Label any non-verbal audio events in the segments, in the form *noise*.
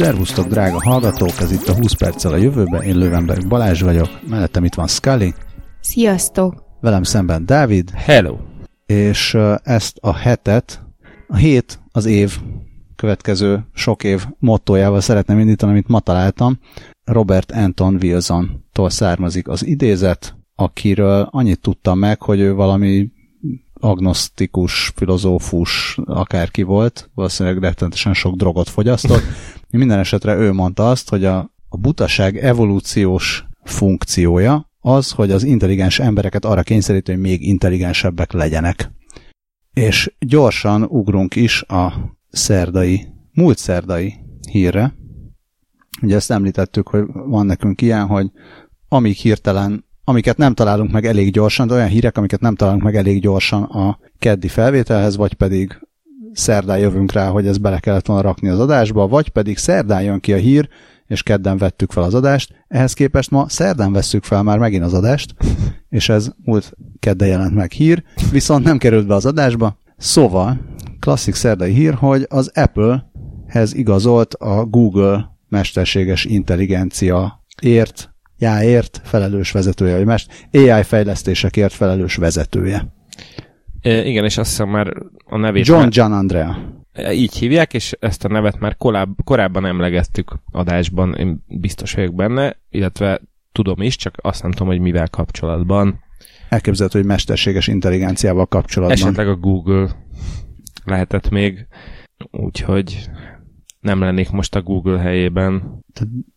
Szervusztok, drága hallgatók! Ez itt a 20 perccel a jövőben. Én Lővenberg Balázs vagyok, mellettem itt van Scully. Sziasztok! Velem szemben Dávid. Hello! És ezt a hetet, a hét az év következő sok év mottójával szeretném indítani, amit ma találtam. Robert Anton Wilson-tól származik az idézet, akiről annyit tudtam meg, hogy ő valami agnosztikus, filozófus, akárki volt, valószínűleg rettenetesen sok drogot fogyasztott. *laughs* Minden esetre ő mondta azt, hogy a, a butaság evolúciós funkciója az, hogy az intelligens embereket arra kényszeríti, hogy még intelligensebbek legyenek. És gyorsan ugrunk is a szerdai, múlt szerdai hírre. Ugye ezt említettük, hogy van nekünk ilyen, hogy amíg hirtelen amiket nem találunk meg elég gyorsan, de olyan hírek, amiket nem találunk meg elég gyorsan a keddi felvételhez, vagy pedig szerdán jövünk rá, hogy ez bele kellett volna rakni az adásba, vagy pedig szerdán jön ki a hír, és kedden vettük fel az adást. Ehhez képest ma szerdán vesszük fel már megint az adást, *laughs* és ez múlt kedden jelent meg hír, viszont nem került be az adásba. Szóval, klasszik szerdai hír, hogy az Apple-hez igazolt a Google mesterséges intelligencia ért jáért felelős vezetője, vagy más AI fejlesztésekért felelős vezetője. E, igen, és azt hiszem már a nevét... John már... John Andrea. Így hívják, és ezt a nevet már koráb, korábban emlegettük adásban, én biztos vagyok benne, illetve tudom is, csak azt nem tudom, hogy mivel kapcsolatban. Elképzelhető, hogy mesterséges intelligenciával kapcsolatban. Esetleg a Google lehetett még, úgyhogy nem lennék most a Google helyében.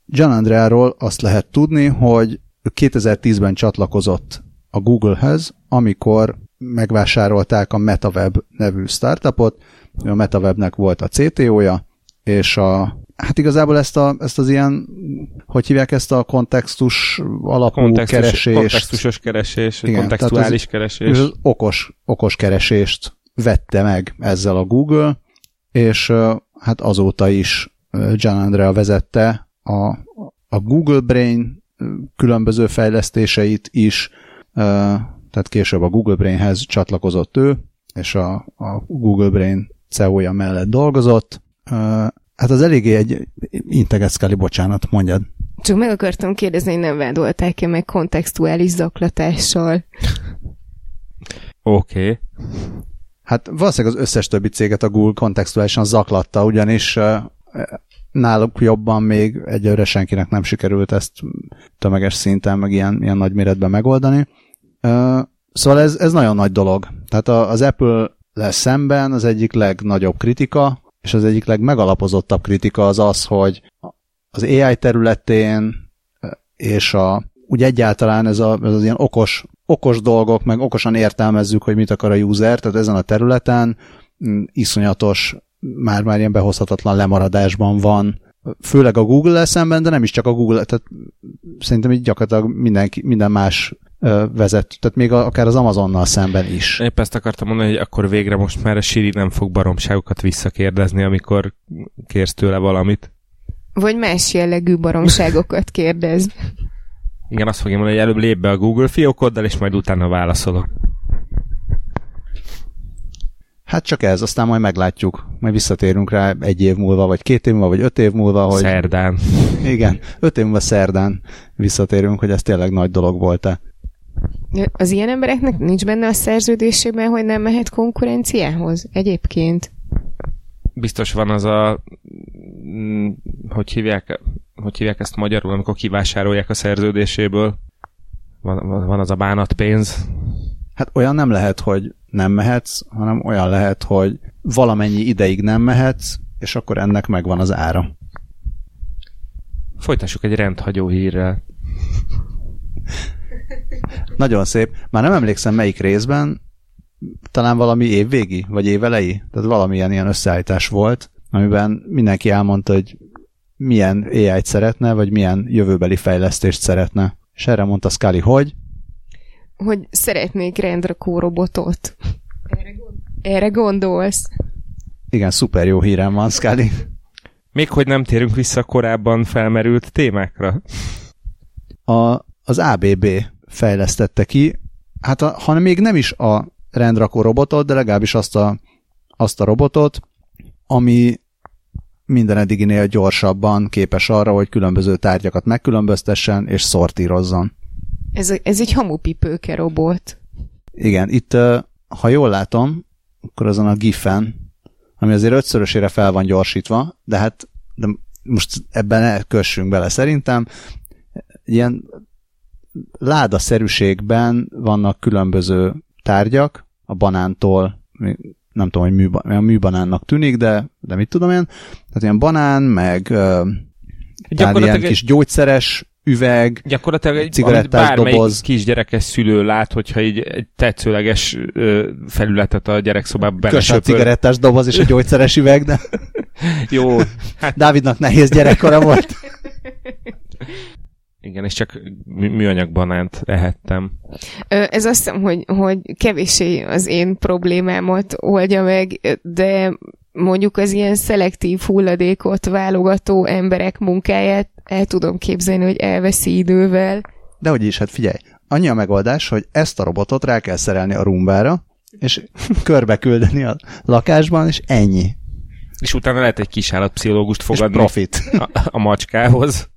John Andreáról azt lehet tudni, hogy 2010-ben csatlakozott a Googlehez, amikor megvásárolták a MetaWeb nevű startupot, a MetaWebnek volt a CTO-ja, és a, hát igazából ezt, a, ezt az ilyen, hogy hívják ezt a kontextus alapú Kontextus, keresést. Kontextusos keresés, igen, kontextuális az, keresés. Az okos, okos keresést vette meg ezzel a Google, és hát azóta is John Andrea vezette a, a Google Brain különböző fejlesztéseit is, tehát később a Google Brainhez csatlakozott ő, és a, a Google Brain CEO-ja mellett dolgozott. Hát az eléggé egy integetszkeli, bocsánat, mondjad. Csak meg akartam kérdezni, hogy nem vádolták-e meg kontextuális zaklatással. Oké. Okay. Hát valószínűleg az összes többi céget a Google kontextuálisan zaklatta, ugyanis náluk jobban még egyőre senkinek nem sikerült ezt tömeges szinten, meg ilyen, ilyen nagy méretben megoldani. Szóval ez, ez nagyon nagy dolog. Tehát az Apple lesz szemben az egyik legnagyobb kritika, és az egyik legmegalapozottabb kritika az az, hogy az AI területén és a, úgy egyáltalán ez, a, ez az ilyen okos, okos dolgok, meg okosan értelmezzük, hogy mit akar a user, tehát ezen a területen mm, iszonyatos már-már ilyen behozhatatlan lemaradásban van, főleg a Google szemben, de nem is csak a Google, tehát szerintem így gyakorlatilag mindenki, minden más vezet, tehát még akár az Amazonnal szemben is. Épp ezt akartam mondani, hogy akkor végre most már a Siri nem fog baromságokat visszakérdezni, amikor kérsz tőle valamit. Vagy más jellegű baromságokat kérdez. Igen, azt fogja mondani, hogy előbb lép be a Google fiókoddal, és majd utána válaszolok. Hát csak ez, aztán majd meglátjuk. Majd visszatérünk rá egy év múlva, vagy két év múlva, vagy öt év múlva. Hogy... Szerdán. Igen, öt év múlva szerdán visszatérünk, hogy ez tényleg nagy dolog volt-e. Az ilyen embereknek nincs benne a szerződésében, hogy nem mehet konkurenciához egyébként? Biztos van az a... Mm, hogy hívják, hogy hívják ezt magyarul, amikor kivásárolják a szerződéséből? Van, van az a bánatpénz. Hát olyan nem lehet, hogy nem mehetsz, hanem olyan lehet, hogy valamennyi ideig nem mehetsz, és akkor ennek megvan az ára. Folytassuk egy rendhagyó hírrel. Nagyon szép. Már nem emlékszem melyik részben, talán valami évvégi, vagy évelei, tehát valamilyen ilyen összeállítás volt, amiben mindenki elmondta, hogy milyen AI-t szeretne, vagy milyen jövőbeli fejlesztést szeretne. És erre mondta Scully, hogy hogy szeretnék rendrakó robotot. Erre, gond- Erre gondolsz? Igen, szuper jó hírem van, Scully. Még hogy nem térünk vissza korábban felmerült témákra. A, az ABB fejlesztette ki, hát a, hanem még nem is a rendrakó robotot, de legalábbis azt a, azt a robotot, ami minden eddiginél gyorsabban képes arra, hogy különböző tárgyakat megkülönböztessen és szortírozzon. Ez, ez egy hamupipőke robot. Igen, itt, ha jól látom, akkor azon a gifen, ami azért ötszörösére fel van gyorsítva, de hát de most ebben ne kössünk bele szerintem. Ilyen ládaszerűségben vannak különböző tárgyak, a banántól, nem tudom, hogy műba, a műbanánnak tűnik, de, de mit tudom én, tehát ilyen banán, meg uh, ilyen kis gyógyszeres üveg, Gyakorlatilag egy cigarettás bármelyik doboz. kisgyerekes szülő lát, hogyha így egy tetszőleges ö, felületet a gyerekszobába Kös a belesöpör. cigarettás doboz és a gyógyszeres üveg, de *laughs* Jó, hát Dávidnak nehéz gyerekkora volt. *laughs* igen, és csak mű- műanyag banánt ehettem. Ez azt hiszem, hogy, hogy kevéssé az én problémámat oldja meg, de mondjuk az ilyen szelektív hulladékot válogató emberek munkáját el tudom képzelni, hogy elveszi idővel. De hogy is, hát figyelj, annyi a megoldás, hogy ezt a robotot rá kell szerelni a rumbára, és körbe küldeni a lakásban, és ennyi. És utána lehet egy kis állatpszichológust És fogadni profit. a, a macskához.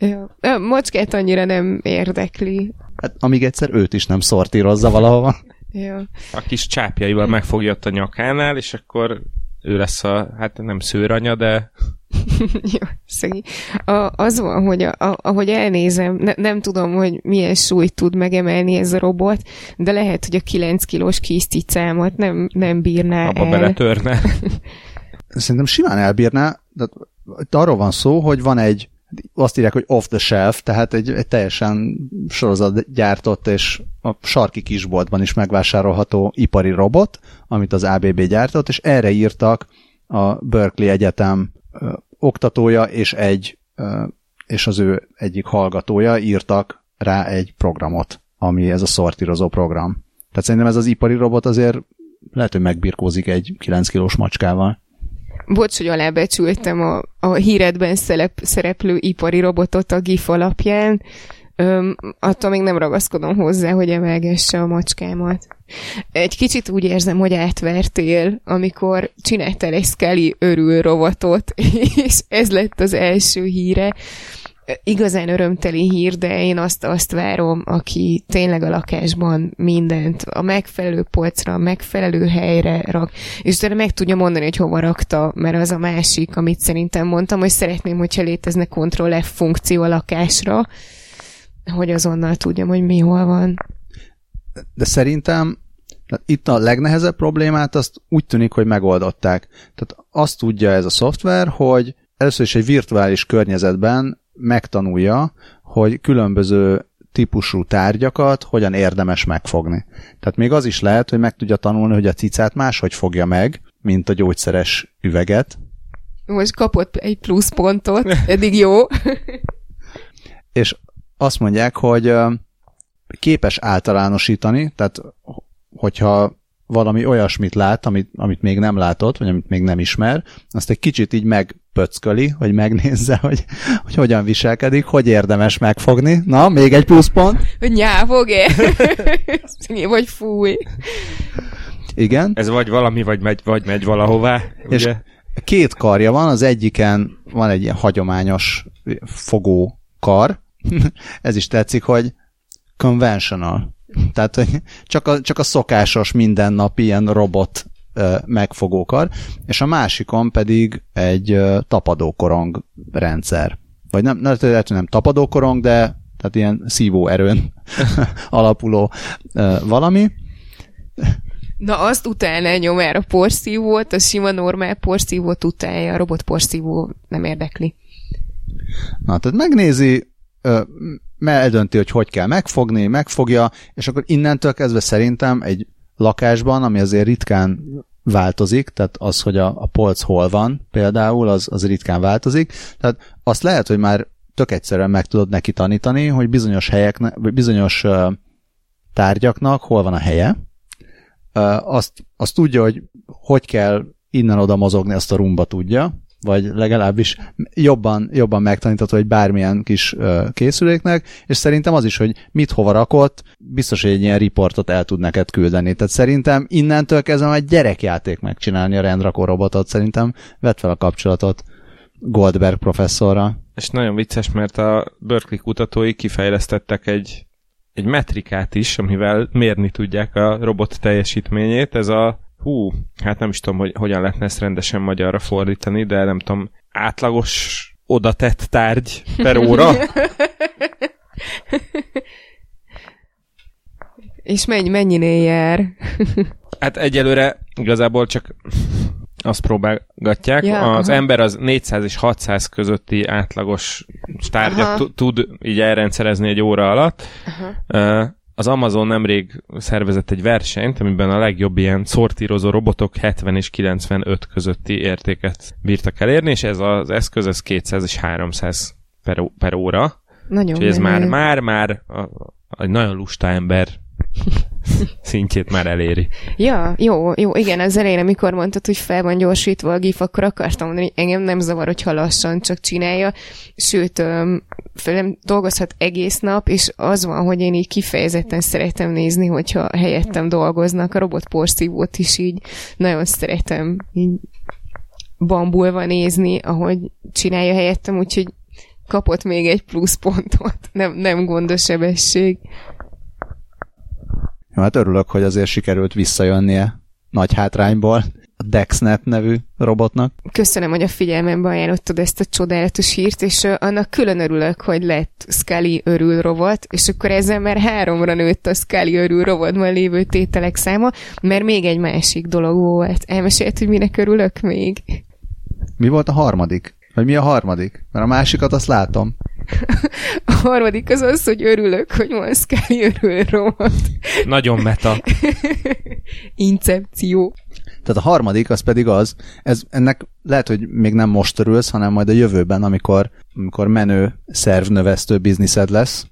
Ja. A Macskát annyira nem érdekli. Hát amíg egyszer őt is nem szortírozza valahova. Ja. A kis csápjaival megfogja ott a nyakánál, és akkor ő lesz a, hát nem szőranya, de *laughs* Jó, szegény. A, az van, hogy a, a, ahogy elnézem, ne, nem tudom, hogy milyen súlyt tud megemelni ez a robot, de lehet, hogy a 9 kilós kiszticámat nem, nem bírná abba el. beletörne. *laughs* Szerintem simán elbírná, de itt arról van szó, hogy van egy, azt írják, hogy off the shelf, tehát egy, egy teljesen sorozat gyártott és a sarki kisboltban is megvásárolható ipari robot, amit az ABB gyártott, és erre írtak a Berkeley Egyetem ö, oktatója és egy ö, és az ő egyik hallgatója írtak rá egy programot, ami ez a szortírozó program. Tehát szerintem ez az ipari robot azért lehet, hogy megbirkózik egy 9 kilós macskával. Bocs, hogy alábecsültem a, a híredben szerep, szereplő ipari robotot a GIF alapján. Öm, attól még nem ragaszkodom hozzá, hogy emelgesse a macskámat. Egy kicsit úgy érzem, hogy átvertél, amikor csináltál egy Scully örül robotot, *laughs* és ez lett az első híre. Igazán örömteli hír, de én azt, azt várom, aki tényleg a lakásban mindent a megfelelő polcra, a megfelelő helyre rak, és utána meg tudja mondani, hogy hova rakta, mert az a másik, amit szerintem mondtam, hogy szeretném, hogyha létezne Ctrl F funkció a lakásra, hogy azonnal tudjam, hogy mi hol van. de szerintem itt a legnehezebb problémát azt úgy tűnik, hogy megoldották. Tehát azt tudja ez a szoftver, hogy először is egy virtuális környezetben megtanulja, hogy különböző típusú tárgyakat hogyan érdemes megfogni. Tehát még az is lehet, hogy meg tudja tanulni, hogy a cicát máshogy fogja meg, mint a gyógyszeres üveget, Most kapott egy pluszpontot, eddig jó. *laughs* és azt mondják, hogy képes általánosítani, tehát hogyha valami olyasmit lát, amit, amit még nem látott, vagy amit még nem ismer, azt egy kicsit így megpöcköli, hogy megnézze, *laughs* hogy, hogy hogyan viselkedik, hogy érdemes megfogni. Na, még egy pluszpont. Hogy nyávog-e? *laughs* Vagy fúj. Igen. Ez vagy valami, vagy megy, vagy megy valahová. És Ugye? két karja van, az egyiken van egy ilyen hagyományos fogó kar. *laughs* Ez is tetszik, hogy conventional. Tehát, hogy csak a, csak a szokásos mindennapi ilyen robot megfogókar, és a másikon pedig egy tapadókorong rendszer. Vagy nem, nem, nem tapadókorong, de tehát ilyen szívó erőn *laughs* alapuló valami. Na azt utálná nyomár a porszívót, a sima normál porszívót utálja, a robot porszívó nem érdekli. Na, tehát megnézi, eldönti, hogy hogy kell megfogni, megfogja, és akkor innentől kezdve szerintem egy lakásban, ami azért ritkán változik, tehát az, hogy a, a polc hol van például, az, az ritkán változik, tehát azt lehet, hogy már tök egyszerűen meg tudod neki tanítani, hogy bizonyos helyeknek, bizonyos tárgyaknak hol van a helye, azt, azt tudja, hogy hogy kell innen-oda mozogni, azt a rumba tudja, vagy legalábbis jobban, jobban megtanítható egy bármilyen kis ö, készüléknek, és szerintem az is, hogy mit hova rakott, biztos, hogy egy ilyen riportot el tud neked küldeni. Tehát szerintem innentől kezdve egy gyerekjáték megcsinálni a rendrakó robotot, szerintem vett fel a kapcsolatot. Goldberg professzorral. És nagyon vicces, mert a Berkeley kutatói kifejlesztettek egy, egy metrikát is, amivel mérni tudják a robot teljesítményét. Ez a, hú, hát nem is tudom, hogy hogyan lehetne ezt rendesen magyarra fordítani, de nem tudom, átlagos oda tett tárgy per óra. *laughs* És mennyi, mennyinél jár? *laughs* hát egyelőre igazából csak azt próbálgatják. Ja, az aha. ember az 400 és 600 közötti átlagos tárgyat tud így elrendszerezni egy óra alatt. Aha. Ö, Az Amazon nemrég szervezett egy versenyt, amiben a legjobb ilyen szortírozó robotok 70 és 95 közötti értéket bírtak elérni, és ez az eszköz ez 200 és 300 per, per óra. Nagyon Úgyhogy ez már, már, már a, a, egy nagyon lusta ember *laughs* szintjét már eléri. Ja, jó, jó, igen, az elején, amikor mondtad, hogy fel van gyorsítva a gif, akkor akartam mondani, hogy engem nem zavar, hogyha lassan csak csinálja, sőt, öm, felem dolgozhat egész nap, és az van, hogy én így kifejezetten szeretem nézni, hogyha helyettem dolgoznak, a robot porszívót is így nagyon szeretem így bambulva nézni, ahogy csinálja helyettem, úgyhogy kapott még egy pluszpontot, nem, nem gond a sebesség. Jó, hát örülök, hogy azért sikerült visszajönnie nagy hátrányból a DexNet nevű robotnak. Köszönöm, hogy a figyelmembe ajánlottad ezt a csodálatos hírt, és annak külön örülök, hogy lett Scully örül robot, és akkor ezzel már háromra nőtt a Scully örül robotban lévő tételek száma, mert még egy másik dolog volt. Elmesélt, hogy minek örülök még? Mi volt a harmadik? Vagy mi a harmadik? Mert a másikat azt látom. *laughs* A harmadik az az, hogy örülök, hogy van Scully örül robot. Nagyon meta. *laughs* Incepció. Tehát a harmadik az pedig az, ez, ennek lehet, hogy még nem most örülsz, hanem majd a jövőben, amikor, amikor menő szervnövesztő bizniszed lesz.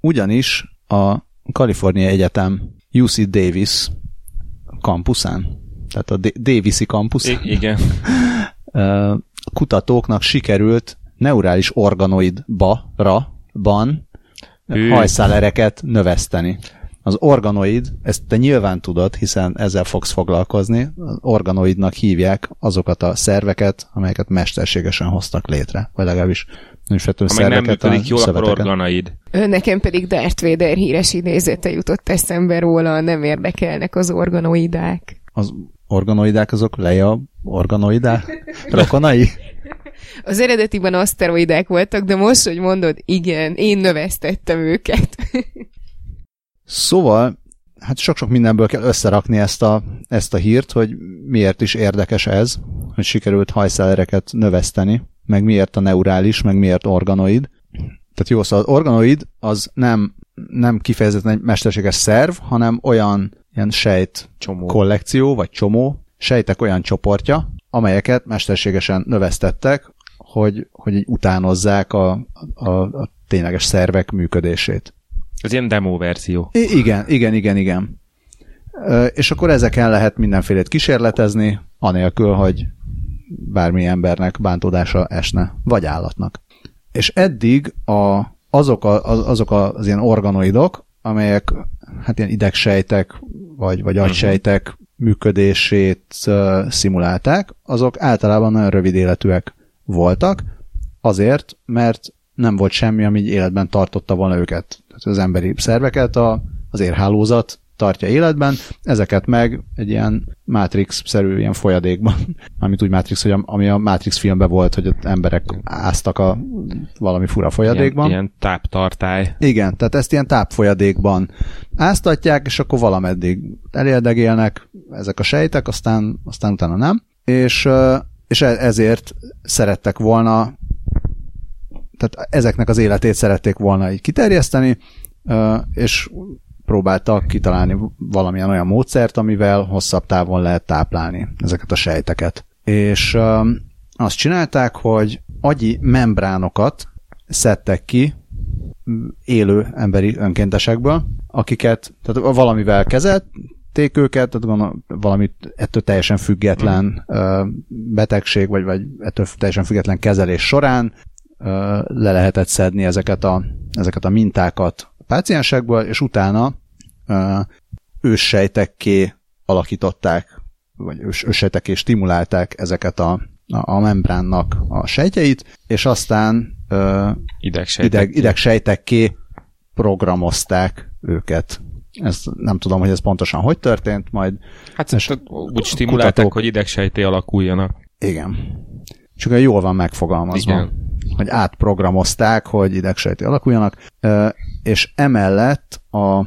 Ugyanis a Kalifornia Egyetem UC Davis kampuszán, tehát a D- Davisi kampuszán, I- igen. *laughs* kutatóknak sikerült neurális organoidba, ra, ban Hű. hajszálereket növeszteni. Az organoid, ezt te nyilván tudod, hiszen ezzel fogsz foglalkozni, az organoidnak hívják azokat a szerveket, amelyeket mesterségesen hoztak létre, vagy legalábbis nem is feltétlenül meg nem szerveket, működik jól, akkor. Ö, Nekem pedig Darth Vader híres idézete jutott eszembe róla, nem érdekelnek az organoidák. Az organoidák azok leja organoidák? Rokonai? *laughs* Az eredetiben aszteroidák voltak, de most, hogy mondod, igen, én növesztettem őket. Szóval, hát sok-sok mindenből kell összerakni ezt a, ezt a hírt, hogy miért is érdekes ez, hogy sikerült hajszálereket növeszteni, meg miért a neurális, meg miért organoid. Tehát jó, szóval az organoid az nem, nem kifejezetten egy mesterséges szerv, hanem olyan ilyen sejt Csomó. kollekció, vagy csomó, sejtek olyan csoportja, amelyeket mesterségesen növesztettek, hogy, hogy így utánozzák a, a, a tényleges szervek működését. Ez ilyen demo verzió. I- igen, igen, igen, igen. Ö, És akkor ezeken lehet mindenfélét kísérletezni, anélkül, hogy bármi embernek bántódása esne, vagy állatnak. És eddig a, azok, a, az, azok az ilyen organoidok, amelyek hát ilyen idegsejtek, vagy, vagy agysejtek működését szimulálták, azok általában nagyon rövid életűek voltak, azért, mert nem volt semmi, ami így életben tartotta volna őket. Az emberi szerveket a, az érhálózat tartja életben, ezeket meg egy ilyen Matrix-szerű ilyen folyadékban, *laughs* amit úgy Matrix, hogy ami a Matrix filmben volt, hogy ott emberek áztak a valami fura folyadékban. Ilyen, ilyen táptartály. Igen, tehát ezt ilyen tápfolyadékban áztatják, és akkor valameddig elérdegélnek ezek a sejtek, aztán, aztán utána nem. És, és e- ezért szerettek volna, tehát ezeknek az életét szerették volna így kiterjeszteni, és próbáltak kitalálni valamilyen olyan módszert, amivel hosszabb távon lehet táplálni ezeket a sejteket. És ö, azt csinálták, hogy agyi membránokat szedtek ki élő emberi önkéntesekből, akiket tehát valamivel kezelték őket, tehát gondolom, valami ettől teljesen független ö, betegség, vagy, vagy ettől teljesen független kezelés során ö, le lehetett szedni ezeket a, ezeket a mintákat a páciensekből, és utána őssejtekké alakították, vagy ős, őssejtekké stimulálták ezeket a a membránnak a sejtjeit, és aztán ö, Idegsejtek. ideg, idegsejtekké programozták őket. Ezt nem tudom, hogy ez pontosan hogy történt, majd Hát És úgy stimulálták, kutatók- hogy idegsejté alakuljanak. igen. Csak jól van megfogalmazva. Igen. Hogy átprogramozták, hogy idegsejté alakuljanak, és emellett a,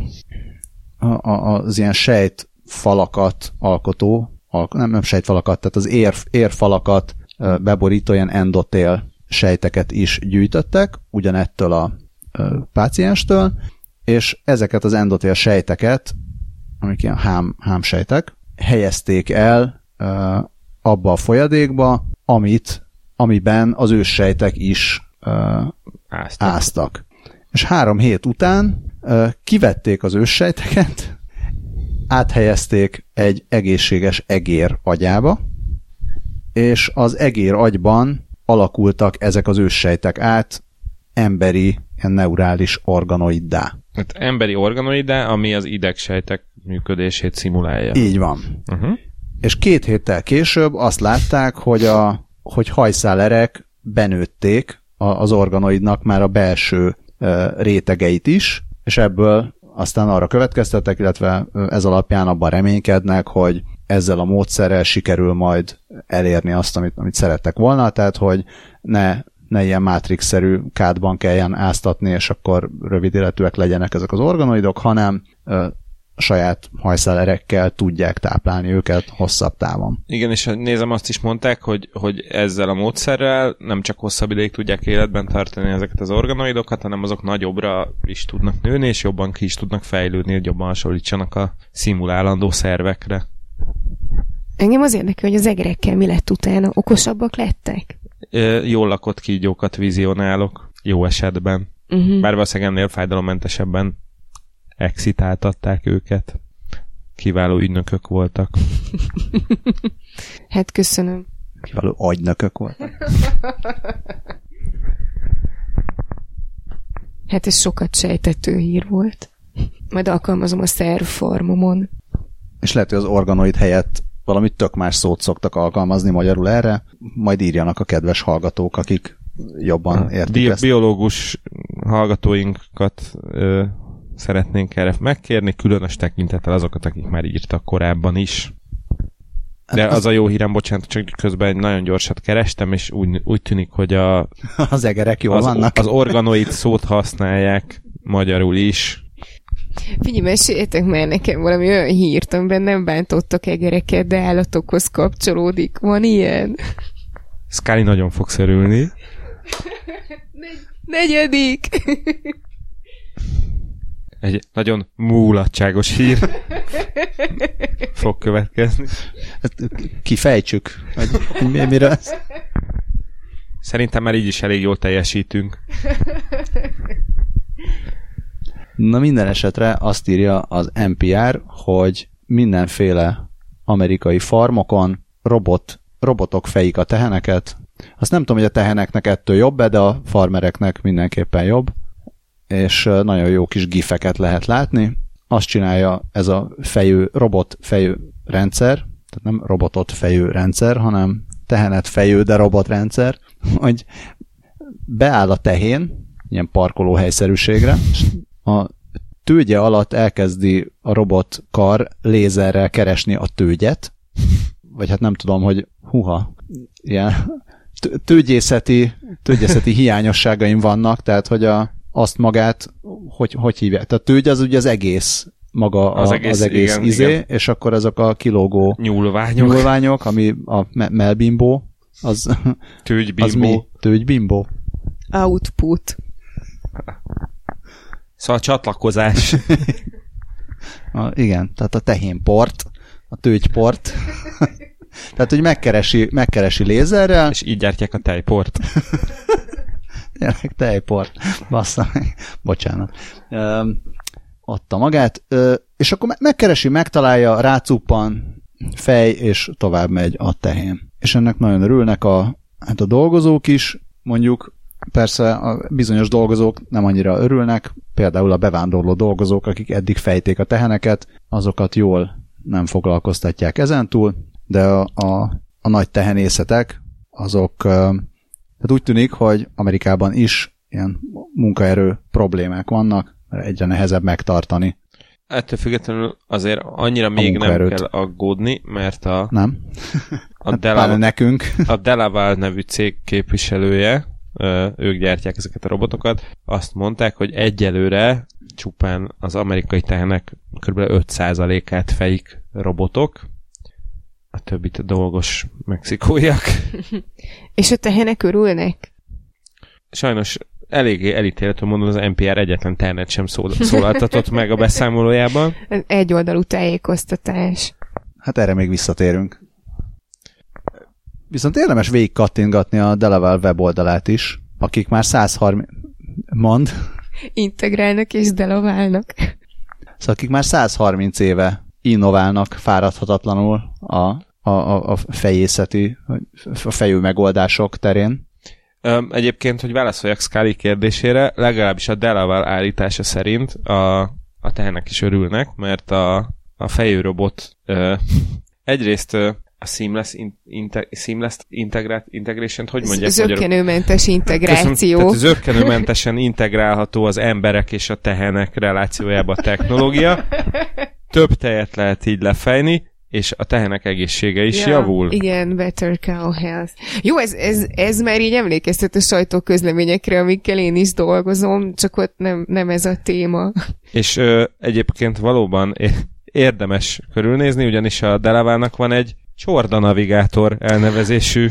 a, a, az ilyen sejtfalakat alkotó, al, nem, nem sejtfalakat, tehát az ér, érfalakat beborító ilyen endotél sejteket is gyűjtöttek, ugyanettől a pácienstől, és ezeket az endotél sejteket, amik ilyen hám, hámsejtek, helyezték el abba a folyadékba, amit, amiben az őssejtek is ö, Ázt. áztak. És három hét után kivették az őssejteket, áthelyezték egy egészséges egér agyába, és az egér agyban alakultak ezek az őssejtek át emberi neurális organoiddá. Hát emberi organoide, ami az idegsejtek működését szimulálja. Így van. Uh-huh. És két héttel később azt látták, hogy a hogy hajszálerek benőtték a, az organoidnak már a belső rétegeit is, és ebből aztán arra következtettek, illetve ez alapján abban reménykednek, hogy ezzel a módszerrel sikerül majd elérni azt, amit, amit szerettek volna, tehát hogy ne, ne ilyen Matrix-szerű kádban kelljen áztatni, és akkor rövid életűek legyenek ezek az organoidok, hanem saját hajszálerekkel tudják táplálni őket hosszabb távon. Igen, és nézem azt is mondták, hogy, hogy ezzel a módszerrel nem csak hosszabb ideig tudják életben tartani ezeket az organoidokat, hanem azok nagyobbra is tudnak nőni, és jobban ki is tudnak fejlődni, hogy jobban hasonlítsanak a szimulálandó szervekre. Engem az érdekel, hogy az egerekkel mi lett utána. Okosabbak lettek? Ö, Jól lakott kígyókat vizionálok, jó esetben. Uh-huh. Bár valószínűleg ennél fájdalommentesebben excitáltatták őket. Kiváló ügynökök voltak. Hát köszönöm. Kiváló agynökök voltak. Hát ez sokat sejtető hír volt. Majd alkalmazom a szervformomon. És lehet, hogy az organoid helyett valami tök más szót szoktak alkalmazni magyarul erre, majd írjanak a kedves hallgatók, akik jobban értik Bi- ezt. biológus hallgatóinkat ö, szeretnénk erre megkérni, különös tekintettel azokat, akik már írtak korábban is. De Hát az a jó hírem, bocsánat, csak közben egy nagyon gyorsat kerestem, és úgy, úgy tűnik, hogy a, *laughs* Az egerek jól az, vannak. az organoid szót használják magyarul is. Figyelj, meséljetek már nekem valami olyan hírt, amiben nem bántottak egereket, de állatokhoz kapcsolódik. Van ilyen? Scully nagyon fogsz örülni. Negyedik! *laughs* Egy nagyon múlatságos hír *laughs* fog következni. Hát, Kifejtsük, hogy hogy mi- miről ez. Szerintem már így is elég jól teljesítünk. Na minden esetre azt írja az NPR, hogy mindenféle amerikai farmokon robot, robotok fejik a teheneket. Azt nem tudom, hogy a teheneknek ettől jobb de a farmereknek mindenképpen jobb. És nagyon jó kis gifeket lehet látni. Azt csinálja ez a fejő, robot fejő rendszer, tehát nem robotot fejő rendszer, hanem tehenet fejő, de robotrendszer, *laughs* hogy beáll a tehén, ilyen parkolóhelyszerűségre, és a tőgye alatt elkezdi a robot kar lézerrel keresni a tőgyet, vagy hát nem tudom, hogy huha, ilyen tő- tőgyészeti, tőgyészeti *laughs* hiányosságaim vannak, tehát hogy a, azt magát, hogy, hogy hívják? Tehát a tőgy az ugye az egész maga Az az egész, az egész igen, izé, igen. és akkor azok a kilógó Nyúlványok, nyúlványok, ami a me- melbimbó, az, az tűgybimbó. mi? Tőgybimbó? Output. Szóval csatlakozás. *laughs* A, igen, tehát a tehénport, a tőgyport. *laughs* tehát, hogy megkeresi, megkeresi lézerrel, és így gyártják a tejport. *laughs* tényleg tejport, bassza meg, bocsánat. Ö, adta magát, ö, és akkor me- megkeresi, megtalálja, rácuppan, fej, és tovább megy a tehén. És ennek nagyon örülnek a, hát a dolgozók is, mondjuk persze a bizonyos dolgozók nem annyira örülnek, például a bevándorló dolgozók, akik eddig fejték a teheneket, azokat jól nem foglalkoztatják ezentúl, de a, a, a nagy tehenészetek azok tehát úgy tűnik, hogy Amerikában is ilyen munkaerő problémák vannak, mert egyre nehezebb megtartani. Ettől függetlenül azért annyira még nem kell aggódni, mert a, nem. a, hát Delaval, nekünk. a Delaval nevű cég képviselője, ők gyártják ezeket a robotokat, azt mondták, hogy egyelőre csupán az amerikai tehenek kb. 5%-át fejik robotok, a többit a dolgos mexikóiak. *laughs* És a tehenek örülnek? Sajnos eléggé elítélhető mondom, az NPR egyetlen ternet sem szól, szólaltatott meg a beszámolójában. Egy oldalú tájékoztatás. Hát erre még visszatérünk. Viszont érdemes végig kattingatni a Delaval weboldalát is, akik már 130... Mond? Integrálnak és delaválnak. Szóval akik már 130 éve innoválnak fáradhatatlanul a, a, a fejészeti, a fejű megoldások terén. Egyébként, hogy válaszoljak Scully kérdésére, legalábbis a Delaval állítása szerint a, a tehenek is örülnek, mert a, a fejű robot ö, *laughs* egyrészt ö, a seamless, in, inte, seamless integrat, integration hogy mondják? Zöggenőmentes integráció. Köszön, tehát zöggenőmentesen integrálható az emberek és a tehenek relációjába a technológia. *laughs* Több tejet lehet így lefejni, és a tehenek egészsége is ja, javul. Igen, better cow health. Jó, ez, ez, ez már így emlékeztet a sajtóközleményekre, amikkel én is dolgozom, csak ott nem, nem ez a téma. És ö, egyébként valóban érdemes körülnézni, ugyanis a Delavának van egy Csorda Navigátor elnevezésű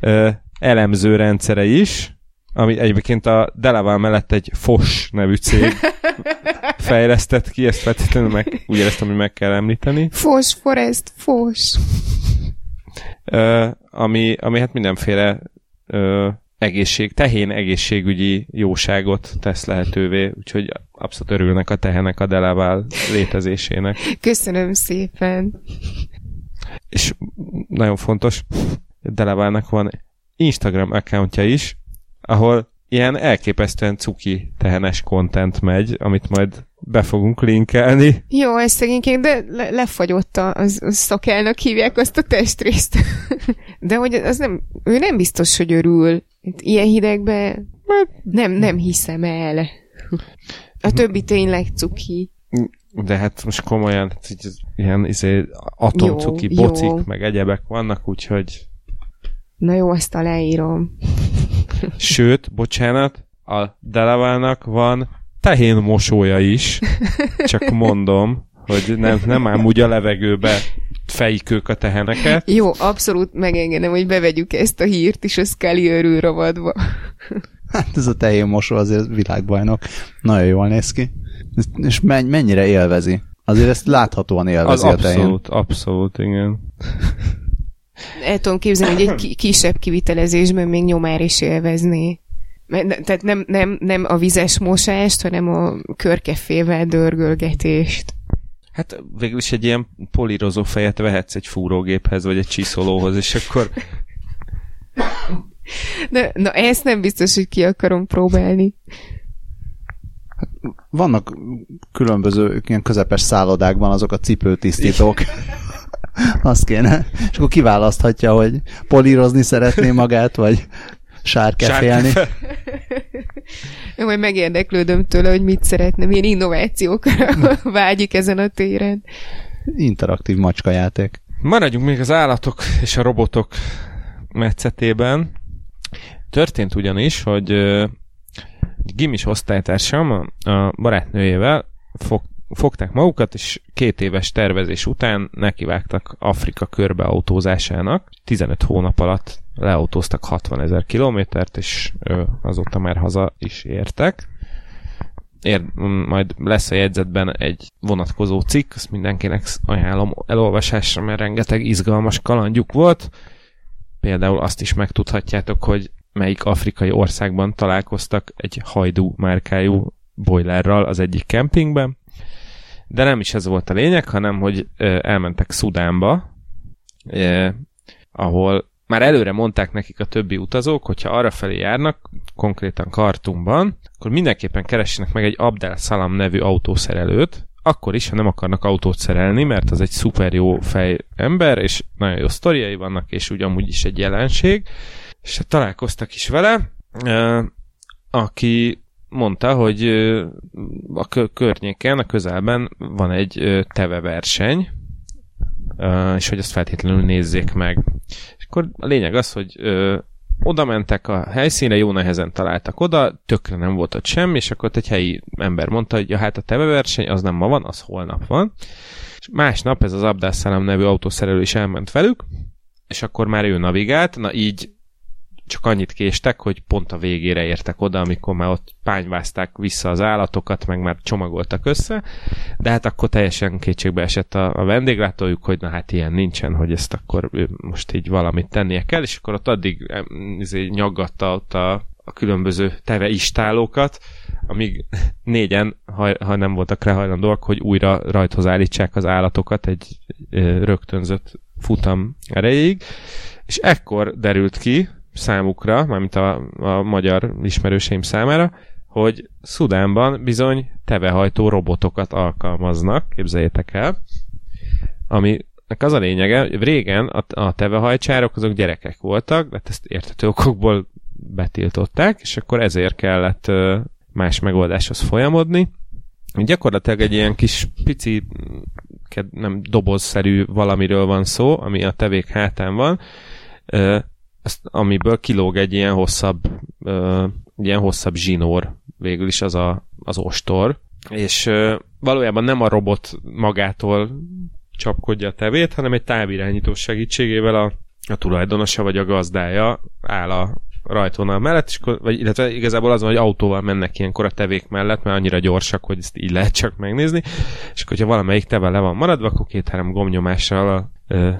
ö, elemző rendszere is, ami egyébként a Delaval mellett egy FOS nevű cég *laughs* fejlesztett ki, ezt feltétlenül meg, úgy éreztem, hogy meg kell említeni. FOS, Forest, FOS. Ö, ami, ami hát mindenféle ö, egészség, tehén egészségügyi jóságot tesz lehetővé, úgyhogy abszolút örülnek a tehenek a Delaval létezésének. Köszönöm szépen. És nagyon fontos, Delavalnak van Instagram accountja is, ahol ilyen elképesztően cuki tehenes content megy, amit majd be fogunk linkelni. Jó, ez szegényként, de le, lefagyott a, az, az szakelnak hívják azt a testrészt. *laughs* de hogy az nem, ő nem biztos, hogy örül. Ilyen hidegben nem, nem hiszem el. A többi tényleg cuki. De hát most komolyan, hát, ilyen izé, atomcuki, jó, bocik, jó. meg egyebek vannak, úgyhogy Na jó, azt aláírom. Sőt, bocsánat, a Delavának van tehén mosója is, csak mondom, hogy nem, nem ám úgy a levegőbe fejik ők a teheneket. Jó, abszolút megengedem, hogy bevegyük ezt a hírt is a Scully örül rovadba. Hát ez a tehén mosó azért világbajnok. Nagyon jól néz ki. És mennyire élvezi? Azért ezt láthatóan élvezi Az a tehén. Abszolút, abszolút, igen. El tudom képzelni, hogy egy *laughs* kisebb kivitelezésben még nyomár is élvezné. Tehát nem, nem, nem a vizes mosást, hanem a körkefével dörgölgetést. Hát végül is egy ilyen polírozó fejet vehetsz egy fúrógéphez, vagy egy csiszolóhoz, és akkor... De, na, ezt nem biztos, hogy ki akarom próbálni. Hát, vannak különböző ilyen közepes szállodákban azok a cipőtisztítók. *laughs* Azt kéne. És akkor kiválaszthatja, hogy polírozni szeretné magát, vagy sárkefélni. Én *laughs* majd megérdeklődöm tőle, hogy mit szeretne, milyen innovációkra *laughs* vágyik ezen a téren. Interaktív macskajáték. Maradjunk még az állatok és a robotok metszetében. Történt ugyanis, hogy gimis osztálytársam a barátnőjével fog, fogták magukat, és két éves tervezés után nekivágtak Afrika körbeautózásának. 15 hónap alatt leautóztak 60 ezer kilométert, és azóta már haza is értek. Ér, majd lesz a jegyzetben egy vonatkozó cikk, azt mindenkinek ajánlom elolvasásra, mert rengeteg izgalmas kalandjuk volt. Például azt is megtudhatjátok, hogy melyik afrikai országban találkoztak egy hajdú márkájú boilerral az egyik kempingben, de nem is ez volt a lényeg, hanem hogy elmentek Szudánba, ahol már előre mondták nekik a többi utazók, hogyha arra felé járnak, konkrétan Kartumban, akkor mindenképpen keressenek meg egy Abdel Salam nevű autószerelőt, akkor is, ha nem akarnak autót szerelni, mert az egy szuper jó fej ember, és nagyon jó sztoriai vannak, és ugyanúgy is egy jelenség, és találkoztak is vele, aki mondta, hogy a környéken, a közelben van egy teve verseny, és hogy azt feltétlenül nézzék meg. És akkor a lényeg az, hogy oda mentek a helyszínre, jó nehezen találtak oda, tökre nem volt ott semmi, és akkor egy helyi ember mondta, hogy ja, hát a teve verseny az nem ma van, az holnap van. És másnap ez az Abdás nevű autószerelő is elment velük, és akkor már ő navigált, na így csak annyit késtek, hogy pont a végére értek oda, amikor már ott pányvázták vissza az állatokat, meg már csomagoltak össze, de hát akkor teljesen kétségbe esett a, a vendéglátójuk, hogy na hát ilyen nincsen, hogy ezt akkor most így valamit tennie kell, és akkor ott addig izé, nyaggatta ott a, a különböző teve istálókat, amíg *laughs* négyen, ha, ha nem voltak rá hajlandóak, hogy újra rajthoz állítsák az állatokat egy rögtönzött futam erejéig, és ekkor derült ki, számukra, mármint a, a magyar ismerőseim számára, hogy Szudánban bizony tevehajtó robotokat alkalmaznak, képzeljétek el, ami az a lényege, hogy régen a, a tevehajcsárok azok gyerekek voltak, de hát ezt értető okokból betiltották, és akkor ezért kellett más megoldáshoz folyamodni. Gyakorlatilag egy ilyen kis pici nem dobozszerű valamiről van szó, ami a tevék hátán van, ezt, amiből kilóg egy ilyen hosszabb, ö, ilyen hosszabb zsinór, végül is az a, az ostor, és ö, valójában nem a robot magától csapkodja a tevét, hanem egy távirányító segítségével a, a tulajdonosa vagy a gazdája áll a rajtvonal mellett, és, vagy, illetve igazából az van, hogy autóval mennek ilyenkor a tevék mellett, mert annyira gyorsak, hogy ezt így lehet csak megnézni, és hogyha valamelyik teve le van maradva, akkor két-három gomnyomással a ö,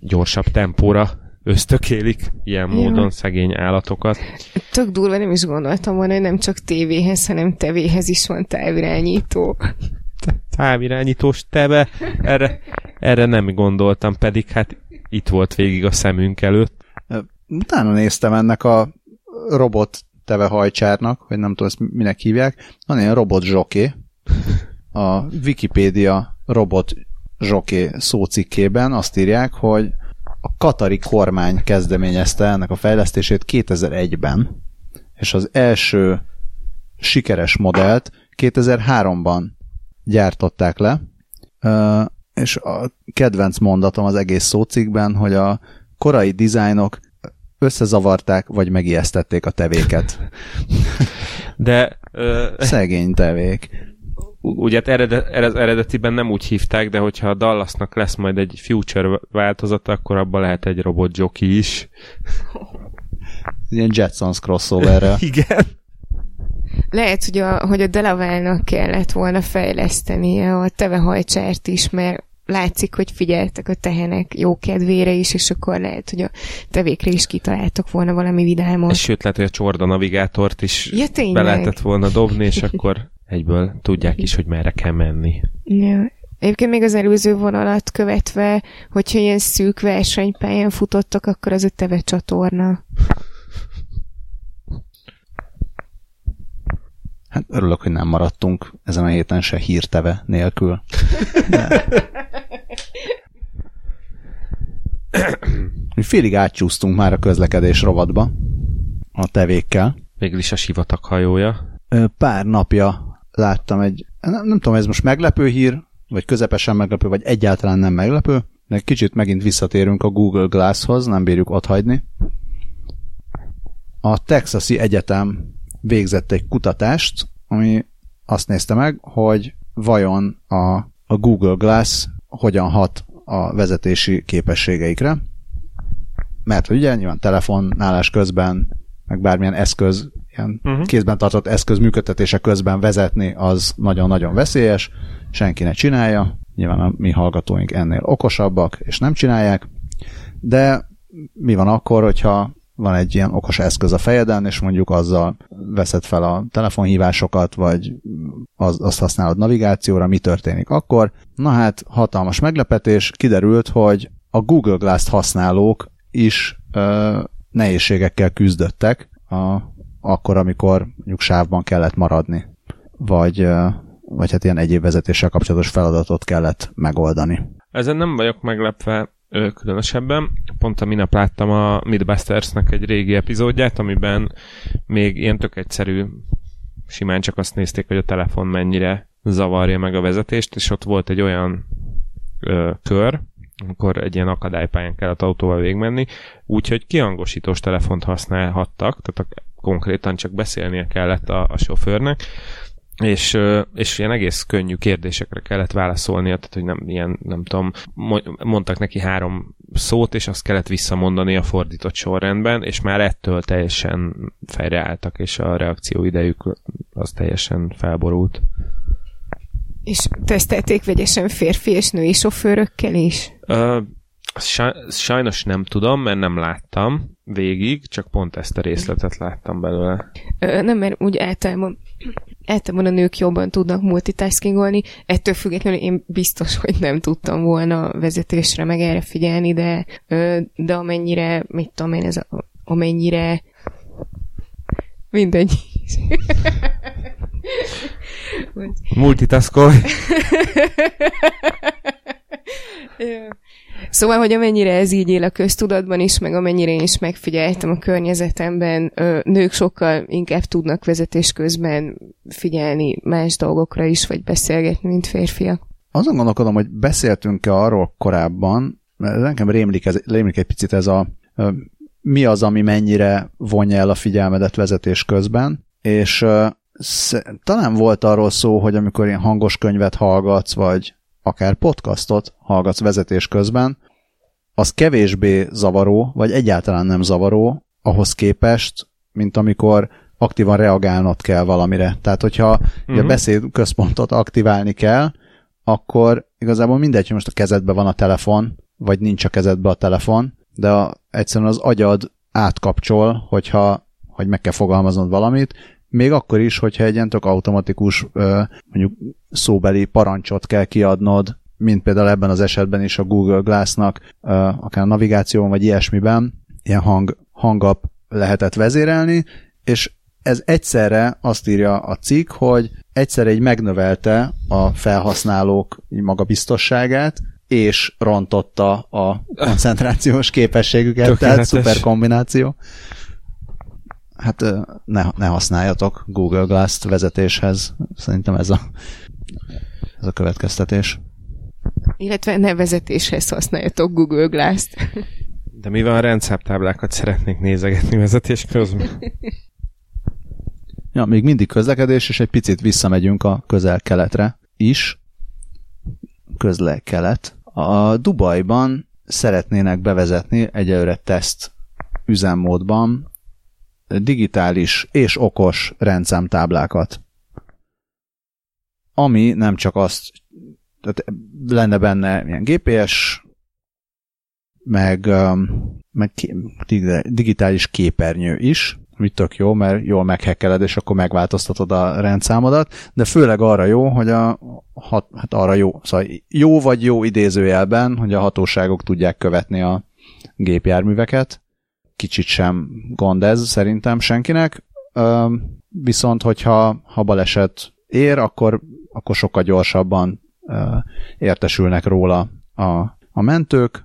gyorsabb tempóra ösztökélik ilyen Jó. módon szegény állatokat. Tök durva, nem is gondoltam volna, hogy nem csak tévéhez, hanem tevéhez is van távirányító. Távirányítós teve? Erre, erre nem gondoltam, pedig hát itt volt végig a szemünk előtt. Utána néztem ennek a robot teve hajcsárnak, hogy nem tudom, ezt minek hívják. Van ilyen robot zsoké. A Wikipédia robot zsoké szócikkében azt írják, hogy a katari kormány kezdeményezte ennek a fejlesztését 2001-ben, és az első sikeres modellt 2003-ban gyártották le, és a kedvenc mondatom az egész szócikben, hogy a korai dizájnok összezavarták, vagy megijesztették a tevéket. De... Ö... Szegény tevék ugye hát eredet, eredetiben nem úgy hívták, de hogyha a Dallasnak lesz majd egy future változata, akkor abban lehet egy robot jockey is. Ilyen Jetsons crossoverre. *laughs* Igen. Lehet, hogy a, hogy a Delaware-nak kellett volna fejlesztenie a tevehajcsárt is, mert látszik, hogy figyeltek a tehenek jó kedvére is, és akkor lehet, hogy a tevékre is kitaláltak volna valami vidámot. Sőt, lehet, hogy a csorda navigátort is ja, be lehetett volna dobni, és akkor egyből tudják is, hogy merre kell menni. Ja. Egyébként még az előző vonalat követve, hogyha ilyen szűk versenypályán futottak, akkor az a teve csatorna. Hát örülök, hogy nem maradtunk ezen a héten se hírteve nélkül. De... Mi félig átcsúsztunk már a közlekedés rovatba a tevékkel. Végül is a sivatag hajója. Pár napja láttam egy, nem, nem tudom, ez most meglepő hír, vagy közepesen meglepő, vagy egyáltalán nem meglepő, de kicsit megint visszatérünk a Google Glasshoz, nem bírjuk ott hagyni. A Texasi Egyetem végzett egy kutatást, ami azt nézte meg, hogy vajon a, a Google Glass hogyan hat a vezetési képességeikre. Mert ugye nyilván telefonálás közben, meg bármilyen eszköz ilyen uh-huh. kézben tartott eszköz működtetése közben vezetni, az nagyon-nagyon veszélyes, senki ne csinálja, nyilván a mi hallgatóink ennél okosabbak, és nem csinálják, de mi van akkor, hogyha van egy ilyen okos eszköz a fejeden, és mondjuk azzal veszed fel a telefonhívásokat, vagy az, azt használod navigációra, mi történik akkor? Na hát, hatalmas meglepetés, kiderült, hogy a Google Glass-t használók is ö, nehézségekkel küzdöttek a akkor, amikor mondjuk sávban kellett maradni. Vagy, vagy hát ilyen egyéb vezetéssel kapcsolatos feladatot kellett megoldani. Ezen nem vagyok meglepve különösebben. Pont a minap láttam a Midbustersnek egy régi epizódját, amiben még ilyen tök egyszerű, simán csak azt nézték, hogy a telefon mennyire zavarja meg a vezetést, és ott volt egy olyan ö, kör, amikor egy ilyen akadálypályán kellett autóval végigmenni, úgyhogy kiangosítós telefont használhattak, tehát a, konkrétan csak beszélnie kellett a, a sofőrnek, és, és ilyen egész könnyű kérdésekre kellett válaszolnia, tehát hogy nem ilyen, nem tudom, mondtak neki három szót, és azt kellett visszamondani a fordított sorrendben, és már ettől teljesen fejreálltak, és a reakció idejük az teljesen felborult. És tesztelték vegyesen férfi és női sofőrökkel is? Uh, sajnos nem tudom, mert nem láttam végig, csak pont ezt a részletet láttam belőle. Ö, nem, mert úgy általában, általában a nők jobban tudnak multitaskingolni, ettől függetlenül én biztos, hogy nem tudtam volna vezetésre meg erre figyelni, de, ö, de amennyire, mit tudom én, ez a, amennyire mindegy. Multitaskolj! *laughs* Szóval, hogy amennyire ez így él a köztudatban is, meg amennyire én is megfigyeltem a környezetemben, nők sokkal inkább tudnak vezetés közben figyelni más dolgokra is, vagy beszélgetni, mint férfiak. Azon gondolkodom, hogy beszéltünk-e arról korábban, mert nekem rémlik, ez, rémlik egy picit ez a mi az, ami mennyire vonja el a figyelmedet vezetés közben, és talán volt arról szó, hogy amikor ilyen hangos könyvet hallgatsz, vagy akár podcastot hallgatsz vezetés közben, az kevésbé zavaró, vagy egyáltalán nem zavaró ahhoz képest, mint amikor aktívan reagálnod kell valamire. Tehát, hogyha uh-huh. a mhm. beszéd központot aktiválni kell, akkor igazából mindegy, hogy most a kezedben van a telefon, vagy nincs a kezedben a telefon, de a, egyszerűen az agyad átkapcsol, hogyha hogy meg kell fogalmaznod valamit, még akkor is, hogyha egy ilyen tök automatikus mondjuk szóbeli parancsot kell kiadnod, mint például ebben az esetben is a Google Glass-nak, akár a navigáción vagy ilyesmiben, ilyen hang, hangap lehetett vezérelni, és ez egyszerre azt írja a cikk, hogy egyszerre egy megnövelte a felhasználók magabiztosságát, és rontotta a koncentrációs képességüket, Tökéletes. tehát szuper kombináció hát ne, ne használjatok Google Glass-t vezetéshez. Szerintem ez a, ez a következtetés. Illetve ne vezetéshez használjatok Google Glass-t. De mi van a rendszámtáblákat szeretnék nézegetni vezetés közben? ja, még mindig közlekedés, és egy picit visszamegyünk a közel-keletre is. Közle-kelet. A Dubajban szeretnének bevezetni egyelőre teszt üzemmódban digitális és okos rendszámtáblákat. Ami nem csak azt, tehát lenne benne ilyen GPS, meg, meg digitális képernyő is, ami tök jó, mert jól meghekkeled, és akkor megváltoztatod a rendszámodat, de főleg arra jó, hogy a, hat, hát arra jó, szóval jó vagy jó idézőjelben, hogy a hatóságok tudják követni a gépjárműveket, kicsit sem gond ez szerintem senkinek, viszont hogyha ha baleset ér, akkor, akkor sokkal gyorsabban értesülnek róla a, a mentők,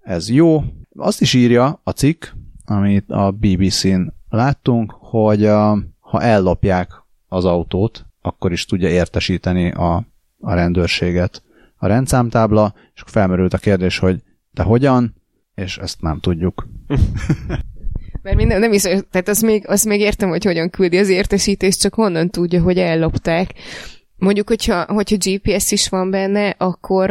ez jó. Azt is írja a cikk, amit a BBC-n láttunk, hogy a, ha ellopják az autót, akkor is tudja értesíteni a, a rendőrséget a rendszámtábla, és akkor felmerült a kérdés, hogy de hogyan, és ezt nem tudjuk. Mert minden, nem is, tehát azt még, azt még értem, hogy hogyan küldi az értesítést, csak honnan tudja, hogy ellopták. Mondjuk, hogyha, hogyha GPS is van benne, akkor,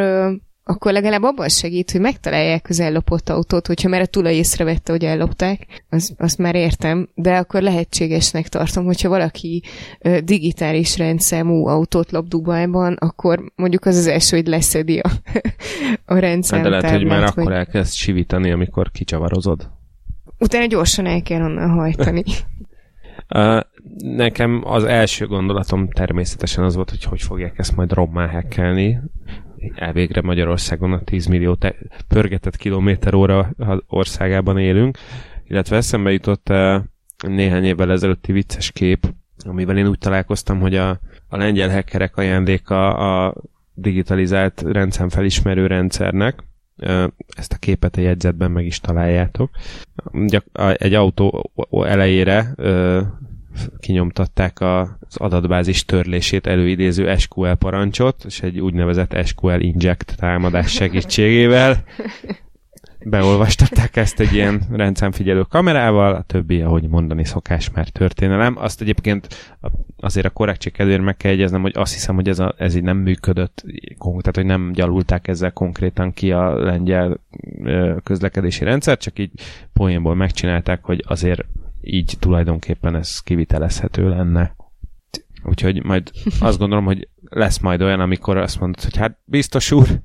akkor legalább abban segít, hogy megtalálják az ellopott autót, hogyha már a tulaj észrevette, hogy ellopták, az, azt már értem, de akkor lehetségesnek tartom, hogyha valaki digitális rendszámú autót lop Dubajban, akkor mondjuk az az első, hogy leszedi a, *laughs* a rendszámtáblát. Hát de lehet, hogy már vagy... akkor elkezd sivítani, amikor kicsavarozod. Utána gyorsan el kell onnan hajtani. *laughs* *laughs* Uh, nekem az első gondolatom természetesen az volt, hogy hogy fogják ezt majd rommá hekkelni. Elvégre Magyarországon a 10 millió te- pörgetett kilométer óra országában élünk. Illetve eszembe jutott uh, néhány évvel ezelőtti vicces kép, amivel én úgy találkoztam, hogy a, a lengyel hackerek ajándéka a digitalizált rendszerfelismerő rendszernek. Ezt a képet a jegyzetben meg is találjátok. Egy autó elejére kinyomtatták az adatbázis törlését előidéző SQL parancsot, és egy úgynevezett SQL inject támadás segítségével beolvastatták ezt egy ilyen rendszámfigyelő kamerával, a többi, ahogy mondani szokás már történelem. Azt egyébként azért a korrektség kedvéért meg kell egyeznem, hogy azt hiszem, hogy ez, a, ez így nem működött, tehát hogy nem gyalulták ezzel konkrétan ki a lengyel közlekedési rendszer, csak így poénból megcsinálták, hogy azért így tulajdonképpen ez kivitelezhető lenne. Úgyhogy majd azt gondolom, hogy lesz majd olyan, amikor azt mondod, hogy hát biztos úr,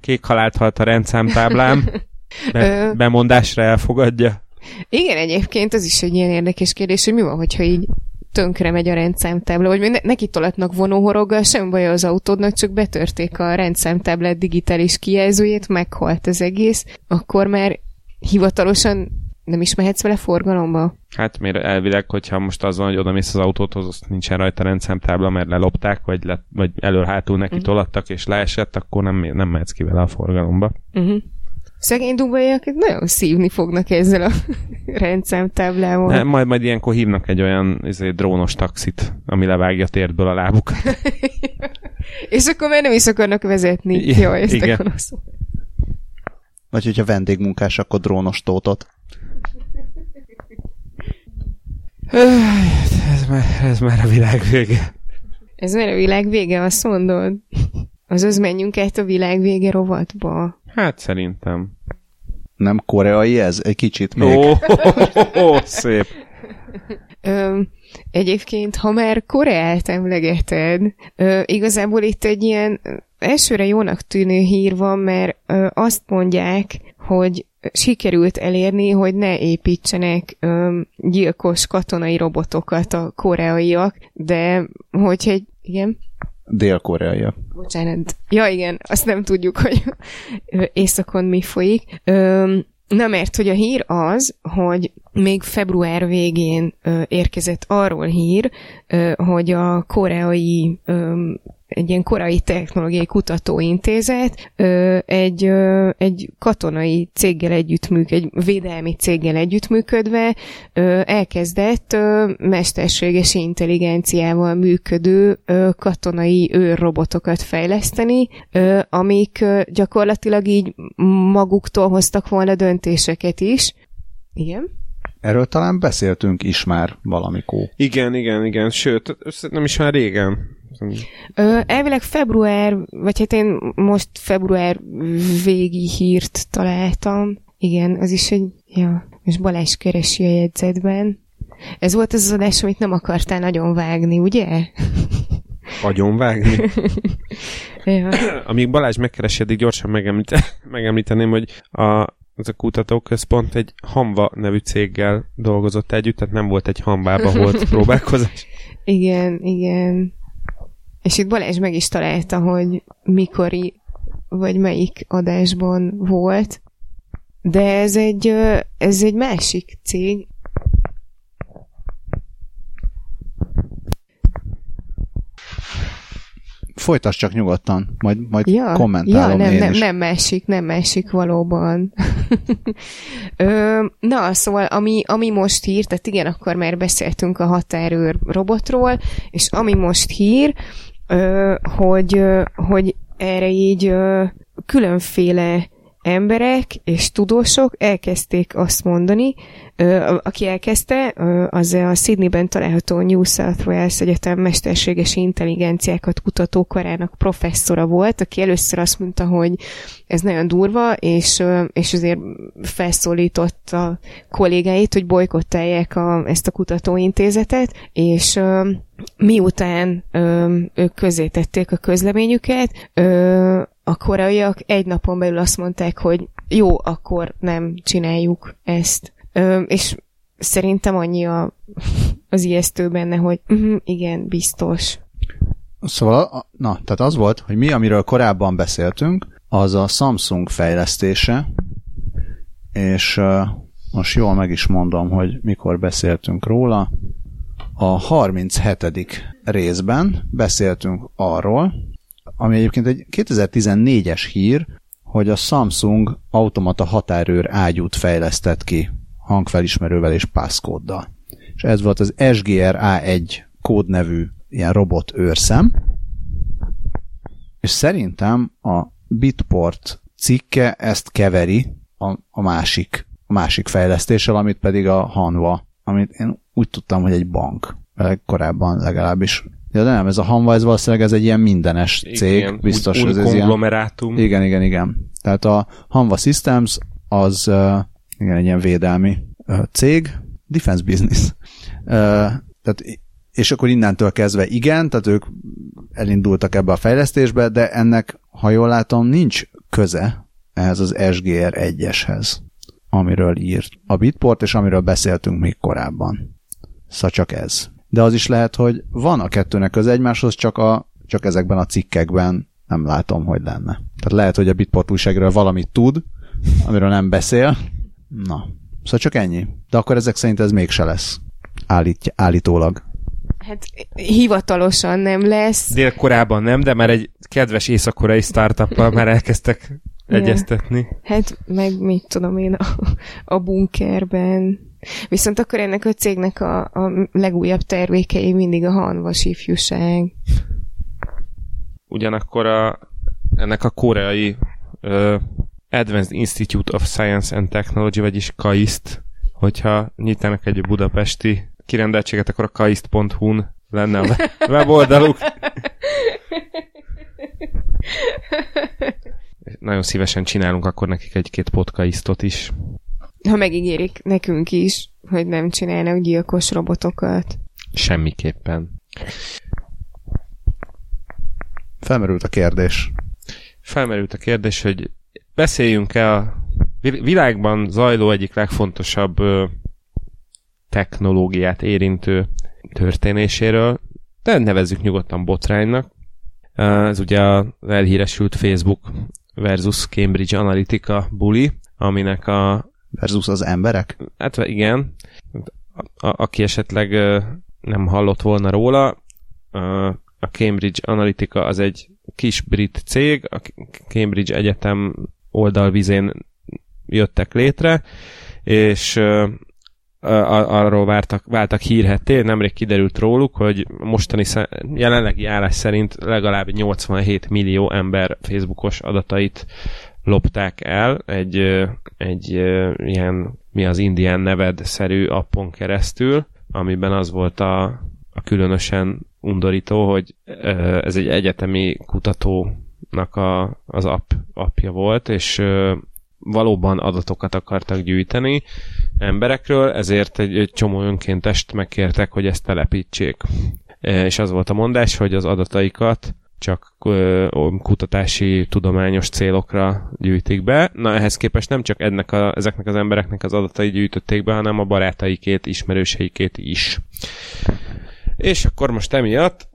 kék halált halt a rendszámtáblám, *laughs* be, bemondásra elfogadja. Igen, egyébként az is egy ilyen érdekes kérdés, hogy mi van, hogyha így tönkre megy a rendszámtábla, vagy ne, neki tolatnak vonóhoroggal, sem baj az autódnak, csak betörték a rendszámtáblát digitális kijelzőjét, meghalt az egész, akkor már hivatalosan nem is mehetsz vele forgalomba? Hát miért elvileg, hogyha most az van, hogy oda mész az autóthoz, azt nincsen rajta rendszámtábla, mert lelopták, vagy, le, vagy elől-hátul neki uh-huh. tolattak, és leesett, akkor nem, nem mehetsz ki vele a forgalomba. Uh-huh. Szegény dubaiak nagyon szívni fognak ezzel a *laughs* rendszámtáblával. Ne, majd, majd ilyenkor hívnak egy olyan izé, drónos taxit, ami levágja térdből a lábukat. *laughs* és akkor már nem is akarnak vezetni. I- Jó, ezt Igen. Vagy hogyha vendégmunkás, akkor drónos tótot. Ez már, ez már a világ vége. Ez már a világ vége, azt mondod? Azaz menjünk át a világ vége rovatba. Hát szerintem. Nem koreai ez? Egy kicsit még. Ó, *laughs* oh, oh, szép. Ö, egyébként, ha már Koreát emlegeted, ö, igazából itt egy ilyen elsőre jónak tűnő hír van, mert ö, azt mondják, hogy sikerült elérni, hogy ne építsenek ö, gyilkos katonai robotokat a koreaiak, de hogy egy, igen? Dél-koreaiak. Bocsánat. Ja, igen, azt nem tudjuk, hogy *laughs* északon mi folyik. Ö, Na mert, hogy a hír az, hogy még február végén ö, érkezett arról hír, ö, hogy a koreai ö, egy ilyen korai technológiai kutatóintézet egy, egy katonai céggel együttműk, egy védelmi céggel együttműködve elkezdett mesterséges intelligenciával működő katonai őrrobotokat fejleszteni, amik gyakorlatilag így maguktól hoztak volna döntéseket is. Igen? Erről talán beszéltünk is már valamikor. Igen, igen, igen. Sőt, nem is már régen. Ö, elvileg február, vagy hát én most február végi hírt találtam. Igen, az is egy, ja, és Balázs keresi a jegyzetben. Ez volt az az adás, amit nem akartál nagyon vágni, ugye? Nagyon vágni? *laughs* ja. Amíg Balázs megkeresi, addig gyorsan megemlít- *laughs* megemlíteném, hogy a, ez a kutatóközpont egy Hamva nevű céggel dolgozott együtt, tehát nem volt egy hambába volt *laughs* próbálkozás. Igen, igen. És itt Balázs meg is találta, hogy mikori, vagy melyik adásban volt, de ez egy, ez egy másik cég, Folytasd csak nyugodtan, majd, majd ja, kommentálom ja, nem, én nem, is. nem másik, nem másik valóban. *laughs* Ö, na, szóval ami, ami most hír, tehát igen, akkor már beszéltünk a határőr robotról, és ami most hír, hogy, hogy erre így különféle emberek és tudósok elkezdték azt mondani, aki elkezdte, az a Sydneyben található New South Wales Egyetem mesterséges intelligenciákat kutató karának professzora volt, aki először azt mondta, hogy ez nagyon durva, és, és azért felszólított a kollégáit, hogy bolykottálják a, ezt a kutatóintézetet, és miután ö, ők közzétették a közleményüket, ö, a koreaiak egy napon belül azt mondták, hogy jó, akkor nem csináljuk ezt. És szerintem annyi a, az ijesztő benne, hogy uh-huh, igen, biztos. Szóval, na, tehát az volt, hogy mi, amiről korábban beszéltünk, az a Samsung fejlesztése, és uh, most jól meg is mondom, hogy mikor beszéltünk róla. A 37. részben beszéltünk arról, ami egyébként egy 2014-es hír, hogy a Samsung automata határőr ágyút fejlesztett ki hangfelismerővel és passcode És ez volt az SGR A1 kódnevű ilyen robot őrszem, és szerintem a Bitport cikke ezt keveri a, a másik a másik fejlesztéssel, amit pedig a Hanva, amit én úgy tudtam, hogy egy bank. Korábban legalábbis. Ja, de nem, ez a Hanva, ez valószínűleg ez egy ilyen mindenes cég. Igen, biztos, úgy, ez, ez ilyen... Igen, igen, igen. Tehát a Hanva Systems az igen, egy ilyen védelmi cég, defense business. Tehát és akkor innentől kezdve igen, tehát ők elindultak ebbe a fejlesztésbe, de ennek, ha jól látom, nincs köze ehhez az SGR 1-eshez, amiről írt a Bitport, és amiről beszéltünk még korábban. Szóval csak ez. De az is lehet, hogy van a kettőnek köze egymáshoz, csak, a, csak ezekben a cikkekben nem látom, hogy lenne. Tehát lehet, hogy a Bitport újságról valamit tud, amiről nem beszél. Na, szóval csak ennyi. De akkor ezek szerint ez mégse lesz. Állítja, állítólag. Hát hivatalosan nem lesz. Dél-Korában nem, de már egy kedves észak-koreai startuppal már elkezdtek egyeztetni. Hát meg mit tudom én a, a bunkerben. Viszont akkor ennek a cégnek a, a legújabb termékei mindig a hanvas ifjúság. Ugyanakkor a, ennek a koreai uh, Advanced Institute of Science and Technology, vagyis KAIST, hogyha nyitnának egy budapesti kirendeltséget, akkor a kaist.hu-n lenne a weboldaluk. Nagyon szívesen csinálunk akkor nekik egy-két podcastot is. Ha megígérik nekünk is, hogy nem csinálnak gyilkos robotokat. Semmiképpen. Felmerült a kérdés. Felmerült a kérdés, hogy beszéljünk-e a világban zajló egyik legfontosabb technológiát érintő történéséről, de nevezzük nyugodtan botránynak. Ez ugye az elhíresült Facebook versus Cambridge Analytica buli, aminek a... Versus az emberek? Hát igen. A, a, aki esetleg nem hallott volna róla, a Cambridge Analytica az egy kis brit cég, a Cambridge Egyetem oldalvizén jöttek létre, és arról vártak, váltak hírhetté, nemrég kiderült róluk, hogy mostani jelenlegi állás szerint legalább 87 millió ember Facebookos adatait lopták el egy, egy ilyen, mi az Indian neved-szerű appon keresztül, amiben az volt a, a különösen undorító, hogy ez egy egyetemi kutatónak a, az app, appja volt, és valóban adatokat akartak gyűjteni emberekről, ezért egy, egy csomó önkéntest megkértek, hogy ezt telepítsék. E, és az volt a mondás, hogy az adataikat csak kutatási, tudományos célokra gyűjtik be. Na ehhez képest nem csak ennek a, ezeknek az embereknek az adatai gyűjtötték be, hanem a barátaikét, ismerőseikét is. És akkor most emiatt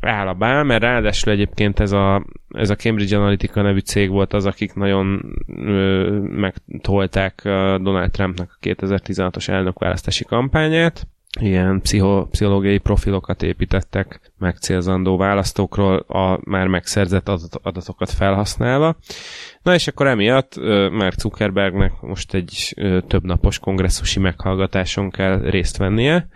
áll a bál, mert ráadásul egyébként ez a, ez a Cambridge Analytica nevű cég volt az, akik nagyon megtolták Donald Trumpnak a 2016-os elnökválasztási kampányát. Ilyen pszicho, pszichológiai profilokat építettek megcélzandó választókról a már megszerzett adatokat felhasználva. Na és akkor emiatt Mark Zuckerbergnek most egy több napos kongresszusi meghallgatáson kell részt vennie,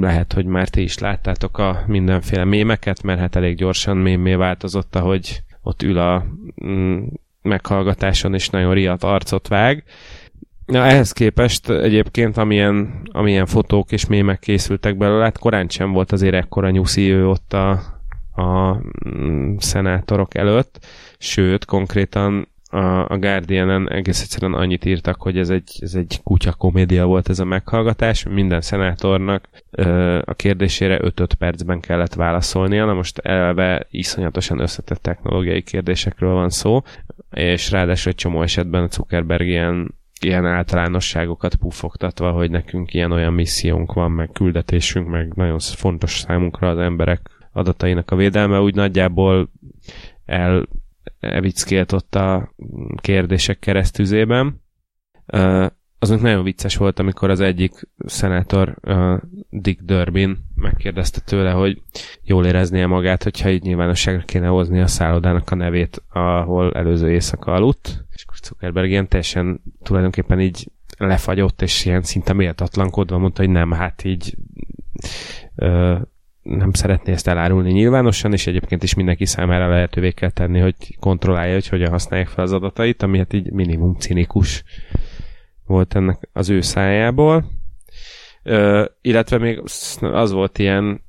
lehet, hogy már ti is láttátok a mindenféle mémeket, mert hát elég gyorsan mémé változott, ahogy ott ül a mm, meghallgatáson, és nagyon riadt arcot vág. Na, ehhez képest egyébként, amilyen, amilyen fotók és mémek készültek belőle, hát korán sem volt azért ekkora nyuszi ő ott a, a mm, szenátorok előtt, sőt, konkrétan a, a Guardian-en egész egyszerűen annyit írtak, hogy ez egy, ez egy kutya komédia volt ez a meghallgatás, minden szenátornak ö, a kérdésére 5-5 percben kellett válaszolnia, na most elve iszonyatosan összetett technológiai kérdésekről van szó, és ráadásul egy csomó esetben Zuckerberg ilyen ilyen általánosságokat puffogtatva, hogy nekünk ilyen-olyan missziónk van, meg küldetésünk, meg nagyon fontos számunkra az emberek adatainak a védelme, úgy nagyjából el evickélt ott a kérdések keresztüzében. az nagyon vicces volt, amikor az egyik szenátor, Dick Durbin megkérdezte tőle, hogy jól éreznie magát, hogyha így nyilvánosságra kéne hozni a szállodának a nevét, ahol előző éjszaka aludt. És akkor Zuckerberg ilyen teljesen tulajdonképpen így lefagyott, és ilyen szinte méltatlankodva mondta, hogy nem, hát így nem szeretné ezt elárulni nyilvánosan, és egyébként is mindenki számára lehetővé kell tenni, hogy kontrollálja, hogy hogyan használják fel az adatait, ami hát így minimum cinikus volt ennek az ő szájából. Ö, illetve még az volt ilyen,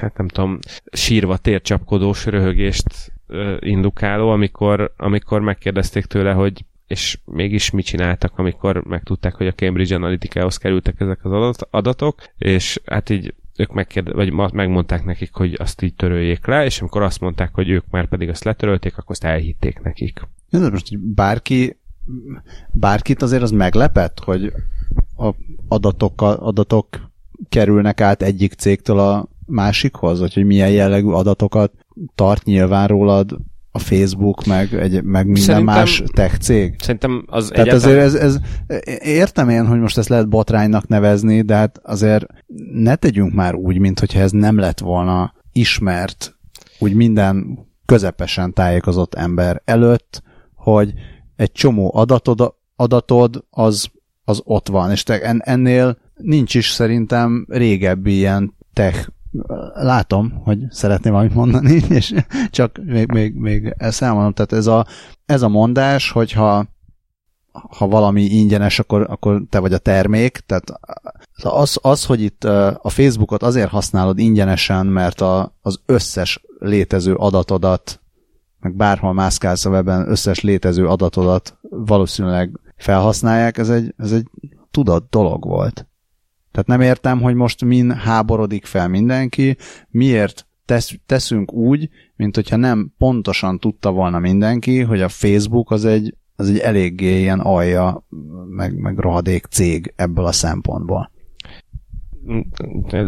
hát nem tudom, sírva tércsapkodós röhögést ö, indukáló, amikor, amikor megkérdezték tőle, hogy és mégis mit csináltak, amikor megtudták, hogy a Cambridge Analytica-hoz kerültek ezek az adatok, és hát így ők megkérde, vagy megmondták nekik, hogy azt így töröljék le, és amikor azt mondták, hogy ők már pedig azt letörölték, akkor azt elhitték nekik. Ja, most hogy bárki, bárkit azért az meglepett, hogy a adatok, adatok kerülnek át egyik cégtől a másikhoz, vagy hogy milyen jellegű adatokat tart nyilván rólad a Facebook, meg, egy, meg minden szerintem, más tech cég. Szerintem az Tehát egyáltalán... azért ez, ez, értem én, hogy most ezt lehet botránynak nevezni, de hát azért ne tegyünk már úgy, mint hogyha ez nem lett volna ismert úgy minden közepesen tájékozott ember előtt, hogy egy csomó adatod, adatod az, az ott van, és te ennél nincs is szerintem régebbi ilyen tech látom, hogy szeretném valamit mondani, *laughs* és csak még, még, még ezt elmondom. Tehát ez a, ez a mondás, hogyha ha valami ingyenes, akkor, akkor te vagy a termék. Tehát az, az, hogy itt a Facebookot azért használod ingyenesen, mert a, az összes létező adatodat, meg bárhol mászkálsz a webben, összes létező adatodat valószínűleg felhasználják, ez egy, ez egy tudat dolog volt. Tehát nem értem, hogy most min háborodik fel mindenki, miért tesz, teszünk úgy, mint hogyha nem pontosan tudta volna mindenki, hogy a Facebook az egy, az egy eléggé ilyen alja, meg, meg rohadék cég ebből a szempontból.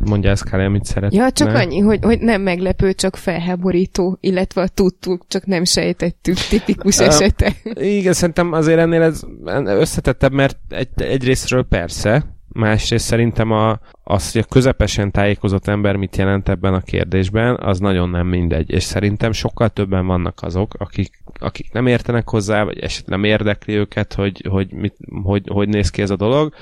Mondja ezt kell, amit szeretne. Ja, csak annyi, hogy, hogy nem meglepő, csak felháborító, illetve a tudtuk, csak nem sejtettük tipikus esete. Igen, szerintem azért ennél ez összetettebb, mert egy, egyrésztről persze, Másrészt szerintem a, az, hogy a közepesen tájékozott ember mit jelent ebben a kérdésben, az nagyon nem mindegy. És szerintem sokkal többen vannak azok, akik, akik nem értenek hozzá, vagy esetleg nem érdekli őket, hogy, hogy, mit, hogy, hogy néz ki ez a dolog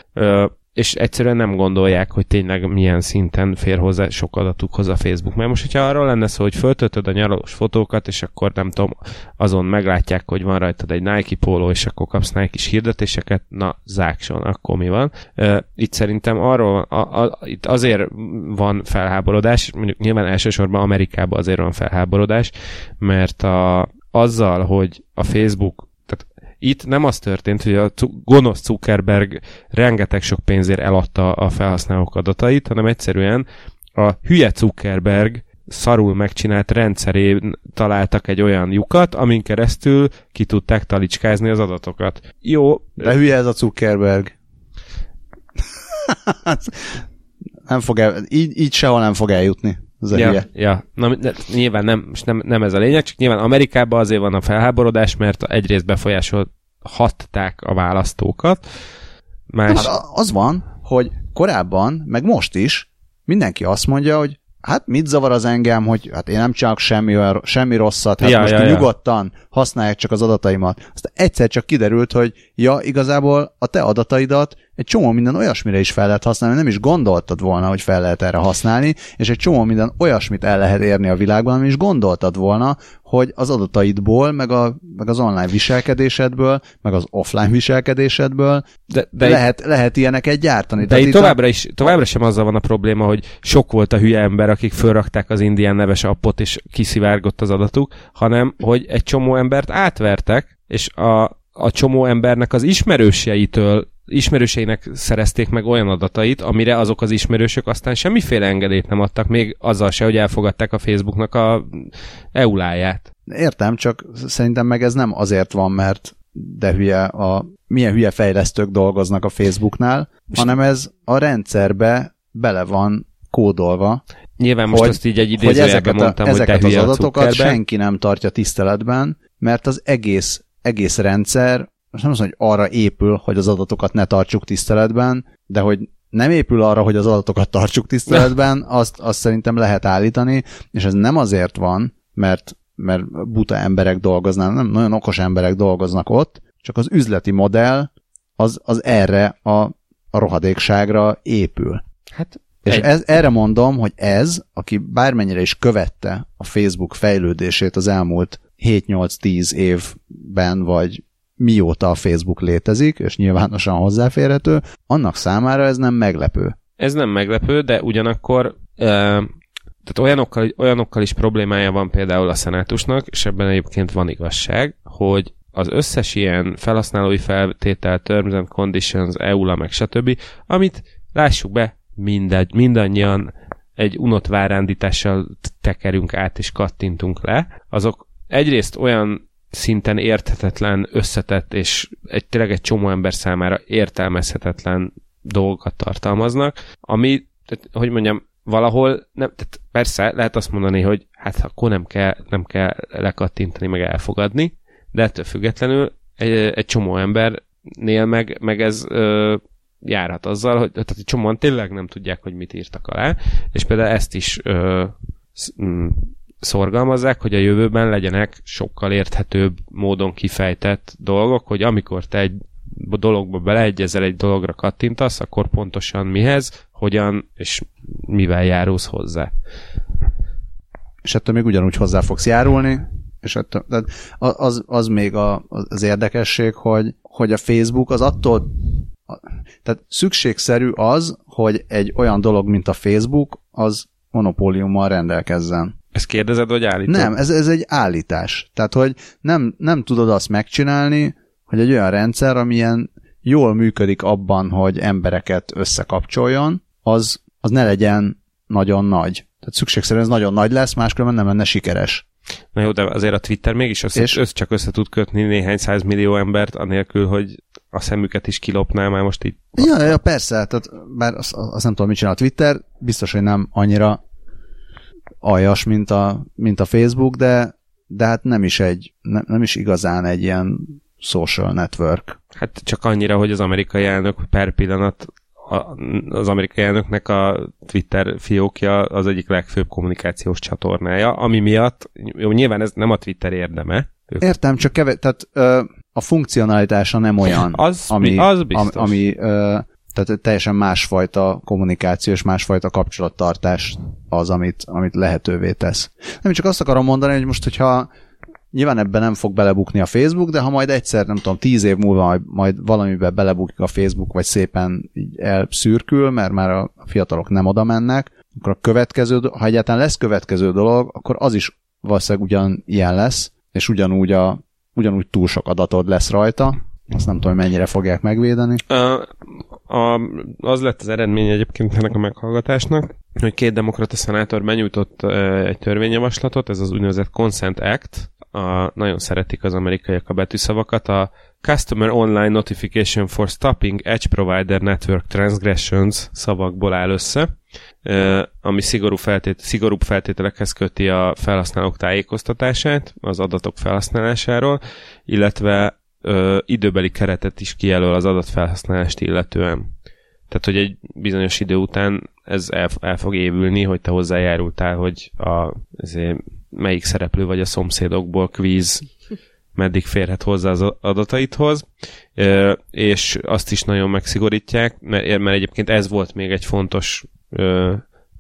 és egyszerűen nem gondolják, hogy tényleg milyen szinten fér hozzá sok adatukhoz a Facebook. Mert most, hogyha arról lenne szó, hogy föltöltöd a nyaralós fotókat, és akkor nem tudom, azon meglátják, hogy van rajtad egy Nike póló, és akkor kapsz Nike is hirdetéseket, na, zákson, akkor mi van? Uh, itt szerintem arról, a, a, itt azért van felháborodás, mondjuk nyilván elsősorban Amerikában azért van felháborodás, mert a, azzal, hogy a Facebook itt nem az történt, hogy a gonosz Zuckerberg rengeteg sok pénzért eladta a felhasználók adatait, hanem egyszerűen a hülye Zuckerberg szarul megcsinált rendszerén találtak egy olyan lyukat, amin keresztül ki tudták talicskázni az adatokat. Jó. De hülye ez a Zuckerberg. *laughs* nem fog el, így, így sehol nem fog eljutni. Az ja, hülye. ja. Na, de, nyilván nem, nem, nem ez a lényeg, csak nyilván Amerikában azért van a felháborodás, mert egyrészt befolyásolhatták a választókat. Más... Hát az van, hogy korábban, meg most is mindenki azt mondja, hogy hát mit zavar az engem, hogy hát én nem csinálok semmi, semmi rosszat, hát ja, most ja, nyugodtan ja. használják csak az adataimat. Aztán egyszer csak kiderült, hogy ja, igazából a te adataidat egy csomó minden olyasmire is fel lehet használni, nem is gondoltad volna, hogy fel lehet erre használni, és egy csomó minden olyasmit el lehet érni a világban, nem is gondoltad volna, hogy az adataidból, meg, a, meg az online viselkedésedből, meg az offline viselkedésedből de, de lehet, itt, lehet ilyeneket gyártani. De itt továbbra, is, továbbra sem azzal van a probléma, hogy sok volt a hülye ember, akik fölrakták az indián neves appot, és kiszivárgott az adatuk, hanem hogy egy csomó embert átvertek, és a, a csomó embernek az ismerőseitől ismerőseinek szerezték meg olyan adatait, amire azok az ismerősök aztán semmiféle engedélyt nem adtak, még azzal se, hogy elfogadták a Facebooknak a euláját. Értem, csak szerintem meg ez nem azért van, mert de hülye a milyen hülye fejlesztők dolgoznak a Facebooknál, hanem ez a rendszerbe bele van kódolva. Nyilván most hogy, azt így egy idézőjelben mondtam, hogy ezeket az adatokat senki nem tartja tiszteletben, mert az egész, egész rendszer most nem az, hogy arra épül, hogy az adatokat ne tartsuk tiszteletben, de hogy nem épül arra, hogy az adatokat tartsuk tiszteletben, *laughs* azt, azt szerintem lehet állítani, és ez nem azért van, mert, mert buta emberek dolgoznak, nem nagyon okos emberek dolgoznak ott, csak az üzleti modell az, az erre a, a rohadékságra épül. Hát És Egy- ez, erre mondom, hogy ez, aki bármennyire is követte a Facebook fejlődését az elmúlt 7-8-10 évben, vagy mióta a Facebook létezik, és nyilvánosan hozzáférhető, annak számára ez nem meglepő. ez nem meglepő, de ugyanakkor ö, tehát olyanokkal, olyanokkal is problémája van például a szenátusnak, és ebben egyébként van igazság, hogy az összes ilyen felhasználói feltétel, terms and conditions, EULA, meg stb., amit lássuk be, mindegy, mindannyian egy unott várándítással tekerünk át és kattintunk le, azok egyrészt olyan szinten érthetetlen, összetett és egy, tényleg egy csomó ember számára értelmezhetetlen dolgokat tartalmaznak, ami, tehát, hogy mondjam, valahol, nem, tehát persze lehet azt mondani, hogy hát akkor nem kell, nem kell lekattintani, meg elfogadni, de ettől függetlenül egy, egy csomó embernél meg, meg ez ö, járhat azzal, hogy tehát egy csomóan tényleg nem tudják, hogy mit írtak alá, és például ezt is ö, sz- mm, szorgalmazzák, hogy a jövőben legyenek sokkal érthetőbb módon kifejtett dolgok, hogy amikor te egy dologba beleegyezel, egy dologra kattintasz, akkor pontosan mihez, hogyan és mivel járulsz hozzá. És ettől még ugyanúgy hozzá fogsz járulni, és ettől, tehát az, az még a, az érdekesség, hogy, hogy a Facebook az attól, tehát szükségszerű az, hogy egy olyan dolog, mint a Facebook, az monopóliummal rendelkezzen. Ezt kérdezed, vagy állítod? Nem, ez, ez egy állítás. Tehát, hogy nem, nem tudod azt megcsinálni, hogy egy olyan rendszer, amilyen jól működik abban, hogy embereket összekapcsoljon, az, az ne legyen nagyon nagy. Tehát szükségszerűen ez nagyon nagy lesz, máskülönben nem lenne sikeres. Na jó, de azért a Twitter mégis össze, És- össze, csak össze tud kötni néhány száz millió embert, anélkül, hogy a szemüket is kilopná már most így. Ja, ja, persze, tehát bár azt, azt nem tudom, mit csinál a Twitter, biztos, hogy nem annyira aljas, mint a, mint a Facebook, de, de hát nem is egy, nem, nem is igazán egy ilyen social network. Hát csak annyira, hogy az amerikai elnök per pillanat a, az amerikai elnöknek a Twitter fiókja az egyik legfőbb kommunikációs csatornája, ami miatt, jó, nyilván ez nem a Twitter érdeme, ők Értem, csak kevés, tehát ö, a funkcionalitása nem olyan, Az- ami, az biztos. Ami, ami ö, tehát teljesen másfajta kommunikáció és másfajta kapcsolattartás az, amit, amit lehetővé tesz. Nem csak azt akarom mondani, hogy most, hogyha nyilván ebben nem fog belebukni a Facebook, de ha majd egyszer, nem tudom, tíz év múlva majd, majd valamiben belebukik a Facebook, vagy szépen így elszürkül, mert már a fiatalok nem oda mennek, akkor a következő, ha egyáltalán lesz következő dolog, akkor az is valószínűleg ugyan ilyen lesz, és ugyanúgy, a, ugyanúgy túl sok adatod lesz rajta. Azt nem tudom, mennyire fogják megvédeni. A, a, az lett az eredmény egyébként ennek a meghallgatásnak, hogy két demokrata szenátor benyújtott egy törvényjavaslatot, ez az úgynevezett Consent Act, a, nagyon szeretik az amerikaiak a betűszavakat, a Customer Online Notification for Stopping Edge Provider Network Transgressions szavakból áll össze, ami szigorú feltét, szigorúbb feltételekhez köti a felhasználók tájékoztatását az adatok felhasználásáról, illetve ö, időbeli keretet is kijelöl az adatfelhasználást illetően. Tehát, hogy egy bizonyos idő után ez el, el fog évülni, hogy te hozzájárultál, hogy a, ezért melyik szereplő vagy a szomszédokból kvíz meddig férhet hozzá az adataidhoz, Ö, és azt is nagyon megszigorítják, mert, mert egyébként ez volt még egy fontos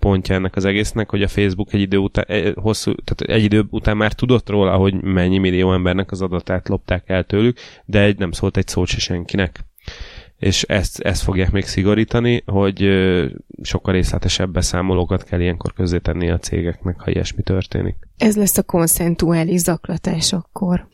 pontja ennek az egésznek, hogy a Facebook egy idő után, egy, hosszú, tehát egy idő után már tudott róla, hogy mennyi millió embernek az adatát lopták el tőlük, de egy, nem szólt egy szót se senkinek. És ezt, ezt fogják még szigorítani, hogy sokkal részletesebb beszámolókat kell ilyenkor közzétenni a cégeknek, ha ilyesmi történik. Ez lesz a konszentuális zaklatás akkor.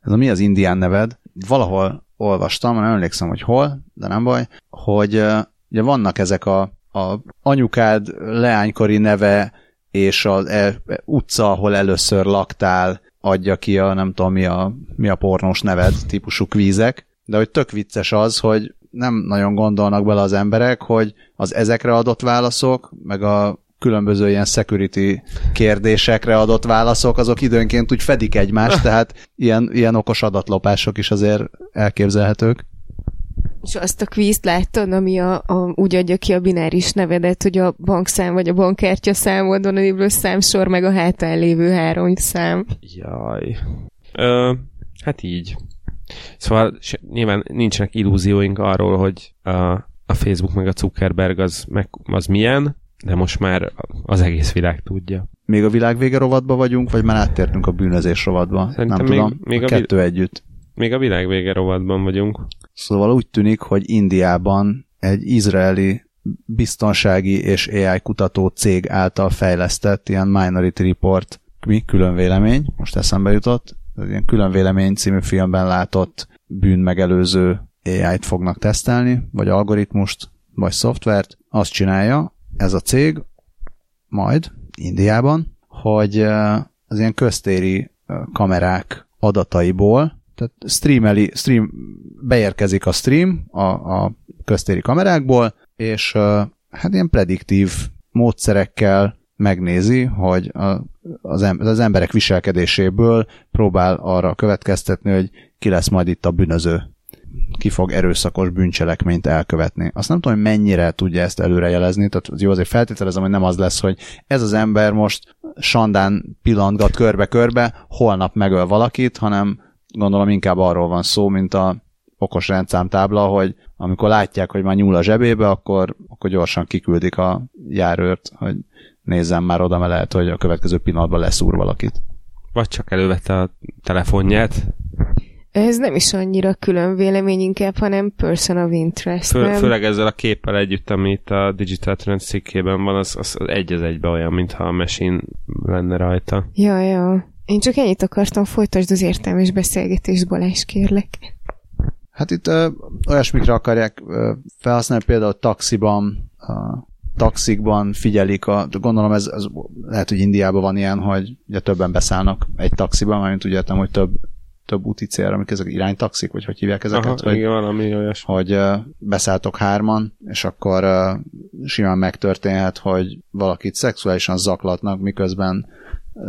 Ez a mi az indián neved? Valahol olvastam, nem emlékszem, hogy hol, de nem baj, hogy ugye vannak ezek a, a anyukád leánykori neve és az el, utca, ahol először laktál, adja ki a nem tudom mi a, mi a pornós neved típusú kvízek, de hogy tök vicces az, hogy nem nagyon gondolnak bele az emberek, hogy az ezekre adott válaszok, meg a különböző ilyen security kérdésekre adott válaszok, azok időnként úgy fedik egymást, tehát ilyen, ilyen okos adatlopások is azért elképzelhetők. És azt a kvízt láttad, ami a, a, úgy adja ki a bináris nevedet, hogy a bankszám vagy a bankkártya számodon lévő számsor, meg a hátán lévő három szám. Jaj. Ö, hát így. Szóval nyilván nincsenek illúzióink arról, hogy a, a Facebook meg a Zuckerberg az, meg, az milyen, de most már az egész világ tudja. Még a világ vége rovatba vagyunk, vagy már áttértünk a bűnözés rovatba? Szerintem Nem még, tudom, még a, a kettő vil- együtt. Még a világ vége rovatban vagyunk. Szóval úgy tűnik, hogy Indiában egy izraeli biztonsági és AI kutató cég által fejlesztett ilyen Minority Report, mi külön vélemény, most eszembe jutott, ilyen külön vélemény című filmben látott bűnmegelőző AI-t fognak tesztelni, vagy algoritmust, vagy szoftvert. Azt csinálja ez a cég majd Indiában, hogy az ilyen köztéri kamerák adataiból tehát streameli, stream, beérkezik a stream a, a köztéri kamerákból, és hát ilyen prediktív módszerekkel megnézi, hogy az, az emberek viselkedéséből próbál arra következtetni, hogy ki lesz majd itt a bűnöző ki fog erőszakos bűncselekményt elkövetni. Azt nem tudom, hogy mennyire tudja ezt előrejelezni, tehát jó, azért feltételezem, hogy nem az lesz, hogy ez az ember most sandán pillantgat körbe-körbe, holnap megöl valakit, hanem gondolom inkább arról van szó, mint a okos rendszámtábla, hogy amikor látják, hogy már nyúl a zsebébe, akkor, akkor gyorsan kiküldik a járőrt, hogy nézzem már oda, mert lehet, hogy a következő pillanatban leszúr valakit. Vagy csak elővette a telefonját. Ez nem is annyira külön vélemény inkább, hanem person of interest. Fő, nem? Főleg ezzel a képpel együtt, ami itt a Digital Trends cikkében van, az, az, az egy az egybe olyan, mintha a machine lenne rajta. Ja, ja. Én csak ennyit akartam, folytasd az értelmes beszélgetést, Balázs, kérlek. Hát itt ö, olyasmikre akarják ö, felhasználni, például taxiban, a taxikban figyelik, a, gondolom ez, ez lehet, hogy Indiában van ilyen, hogy ugye többen beszállnak egy taxiban, mert úgy értem, hogy több, több úti célra, amik ezek iránytaxik, vagy hogy hívják ezeket? Aha, hogy, igen, valami olyas. Hogy uh, beszálltok hárman, és akkor uh, simán megtörténhet, hogy valakit szexuálisan zaklatnak, miközben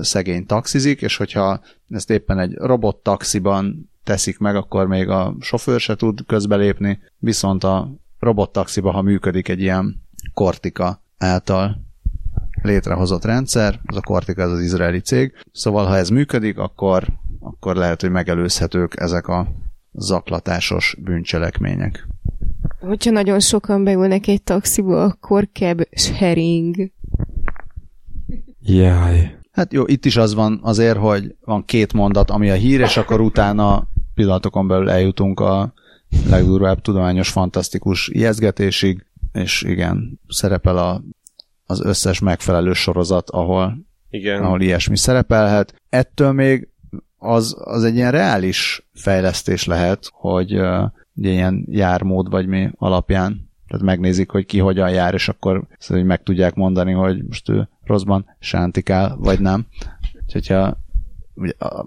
szegény taxizik, és hogyha ezt éppen egy robot taxiban teszik meg, akkor még a sofőr se tud közbelépni, viszont a robot taxiba, ha működik egy ilyen Kortika által létrehozott rendszer, az a Kortika ez az izraeli cég, szóval ha ez működik, akkor, akkor lehet, hogy megelőzhetők ezek a zaklatásos bűncselekmények. Hogyha nagyon sokan beülnek egy taxiba, akkor keb sharing. Jaj. Hát jó, itt is az van azért, hogy van két mondat, ami a hír, és akkor utána pillanatokon belül eljutunk a legdurvább tudományos, fantasztikus ijeszgetésig, és igen, szerepel a, az összes megfelelő sorozat, ahol, igen. ahol ilyesmi szerepelhet. Ettől még az, az egy ilyen reális fejlesztés lehet, hogy uh, ilyen jármód vagy mi alapján tehát megnézik, hogy ki hogyan jár, és akkor szóval, meg tudják mondani, hogy most ő rosszban sántikál, vagy nem. Úgyhogy ha,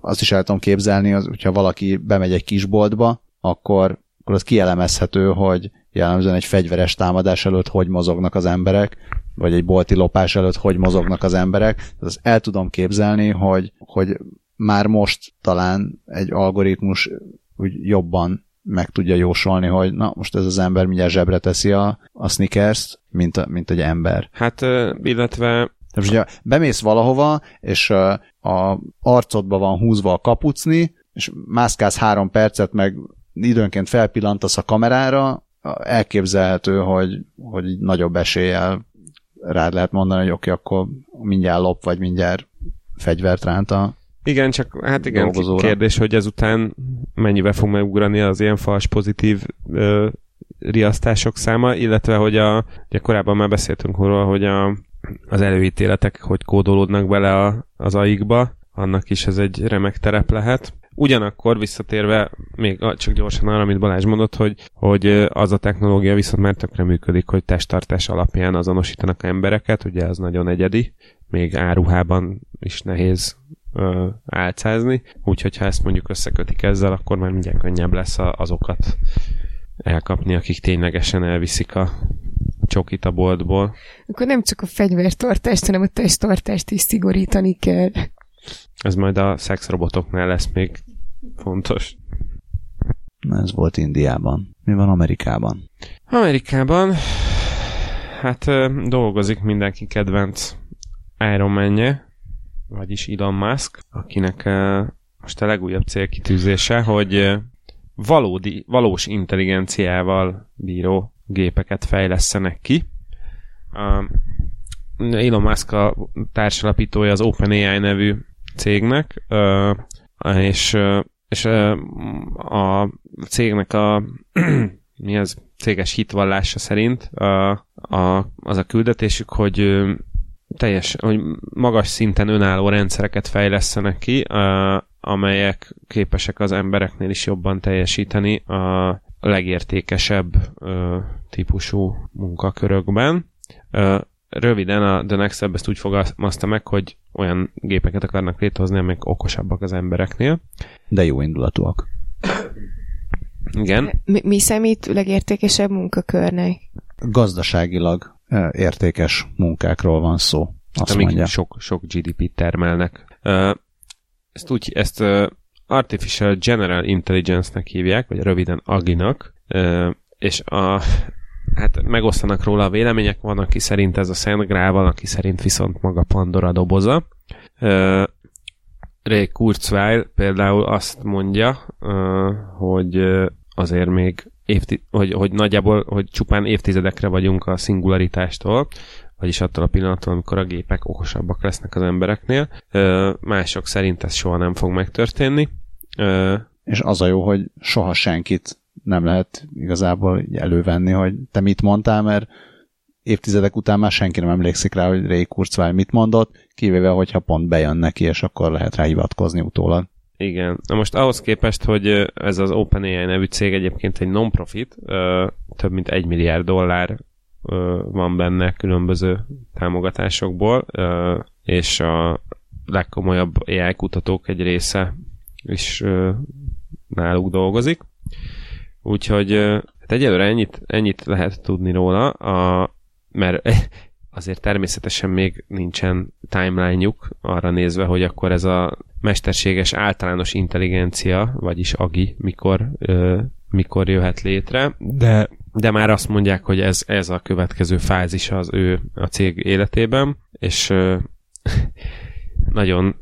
azt is el tudom képzelni, az, hogyha valaki bemegy egy kisboltba, akkor, akkor az kielemezhető, hogy jellemzően egy fegyveres támadás előtt hogy mozognak az emberek, vagy egy bolti lopás előtt hogy mozognak az emberek. Azt el tudom képzelni, hogy, hogy már most talán egy algoritmus úgy jobban meg tudja jósolni, hogy na, most ez az ember mindjárt zsebre teszi a, a sneakers mint, a, mint egy ember. Hát, illetve... Tehát, ugye bemész valahova, és a arcodba van húzva a kapucni, és mászkálsz három percet, meg időnként felpillantasz a kamerára, elképzelhető, hogy, hogy nagyobb eséllyel rád lehet mondani, hogy oké, okay, akkor mindjárt lop, vagy mindjárt fegyvert ránt a igen, csak hát igen, dolgozóra. kérdés, hogy ezután mennyivel fog megugrani az ilyen fals pozitív ö, riasztások száma, illetve hogy a, ugye korábban már beszéltünk róla, hogy a, az előítéletek hogy kódolódnak bele a, az AIK-ba, annak is ez egy remek terep lehet. Ugyanakkor visszatérve, még csak gyorsan arra, amit Balázs mondott, hogy, hogy az a technológia viszont már tökre működik, hogy testtartás alapján azonosítanak embereket, ugye ez nagyon egyedi, még áruhában is nehéz ö, álcázni, úgyhogy ha ezt mondjuk összekötik ezzel, akkor már mindjárt könnyebb lesz a, azokat elkapni, akik ténylegesen elviszik a csokit a boltból. Akkor nem csak a fegyvertartást, hanem a testtartást is szigorítani kell. Ez majd a szexrobotoknál lesz még fontos. Ez volt Indiában. Mi van Amerikában? Amerikában hát dolgozik mindenki kedvenc Iron man vagyis Elon Musk, akinek most a legújabb célkitűzése, hogy valódi, valós intelligenciával bíró gépeket fejlesztenek ki. Elon Musk a társalapítója az OpenAI nevű cégnek, és, és a cégnek a *clears throat* mi az céges hitvallása szerint a, a, az a küldetésük, hogy teljes, hogy magas szinten önálló rendszereket fejlesztenek ki, amelyek képesek az embereknél is jobban teljesíteni a legértékesebb ö, típusú munkakörökben. Ö, röviden a The Next Step ezt úgy fogalmazta meg, hogy olyan gépeket akarnak létrehozni, amelyek okosabbak az embereknél. De jó indulatúak. Igen. Mi, mi számít legértékesebb munkakörnek? Gazdaságilag értékes munkákról van szó. Azt amik mondja. sok, sok GDP-t termelnek. Ezt úgy, ezt Artificial General Intelligence-nek hívják, vagy röviden AGI-nak, és a, hát megosztanak róla a vélemények, van, aki szerint ez a Szent Grál, van, aki szerint viszont maga Pandora doboza. Ray Kurzweil például azt mondja, hogy azért még évti- hogy, hogy nagyjából, hogy csupán évtizedekre vagyunk a szingularitástól, vagyis attól a pillanattól, amikor a gépek okosabbak lesznek az embereknél. Mások szerint ez soha nem fog megtörténni. És az a jó, hogy soha senkit nem lehet igazából elővenni, hogy te mit mondtál, mert évtizedek után már senki nem emlékszik rá, hogy Ray Kurzweil mit mondott, kivéve, hogyha pont bejön neki, és akkor lehet rá hivatkozni utólag. Igen. Na most ahhoz képest, hogy ez az OpenAI nevű cég egyébként egy non-profit, több mint egy milliárd dollár van benne különböző támogatásokból, és a legkomolyabb AI kutatók egy része is náluk dolgozik. Úgyhogy hát egyelőre ennyit, ennyit lehet tudni róla, a, mert *laughs* azért természetesen még nincsen timeline-juk arra nézve, hogy akkor ez a mesterséges általános intelligencia, vagyis AGI, mikor, ö, mikor jöhet létre, de, de már azt mondják, hogy ez, ez a következő fázis az ő a cég életében, és *laughs* nagyon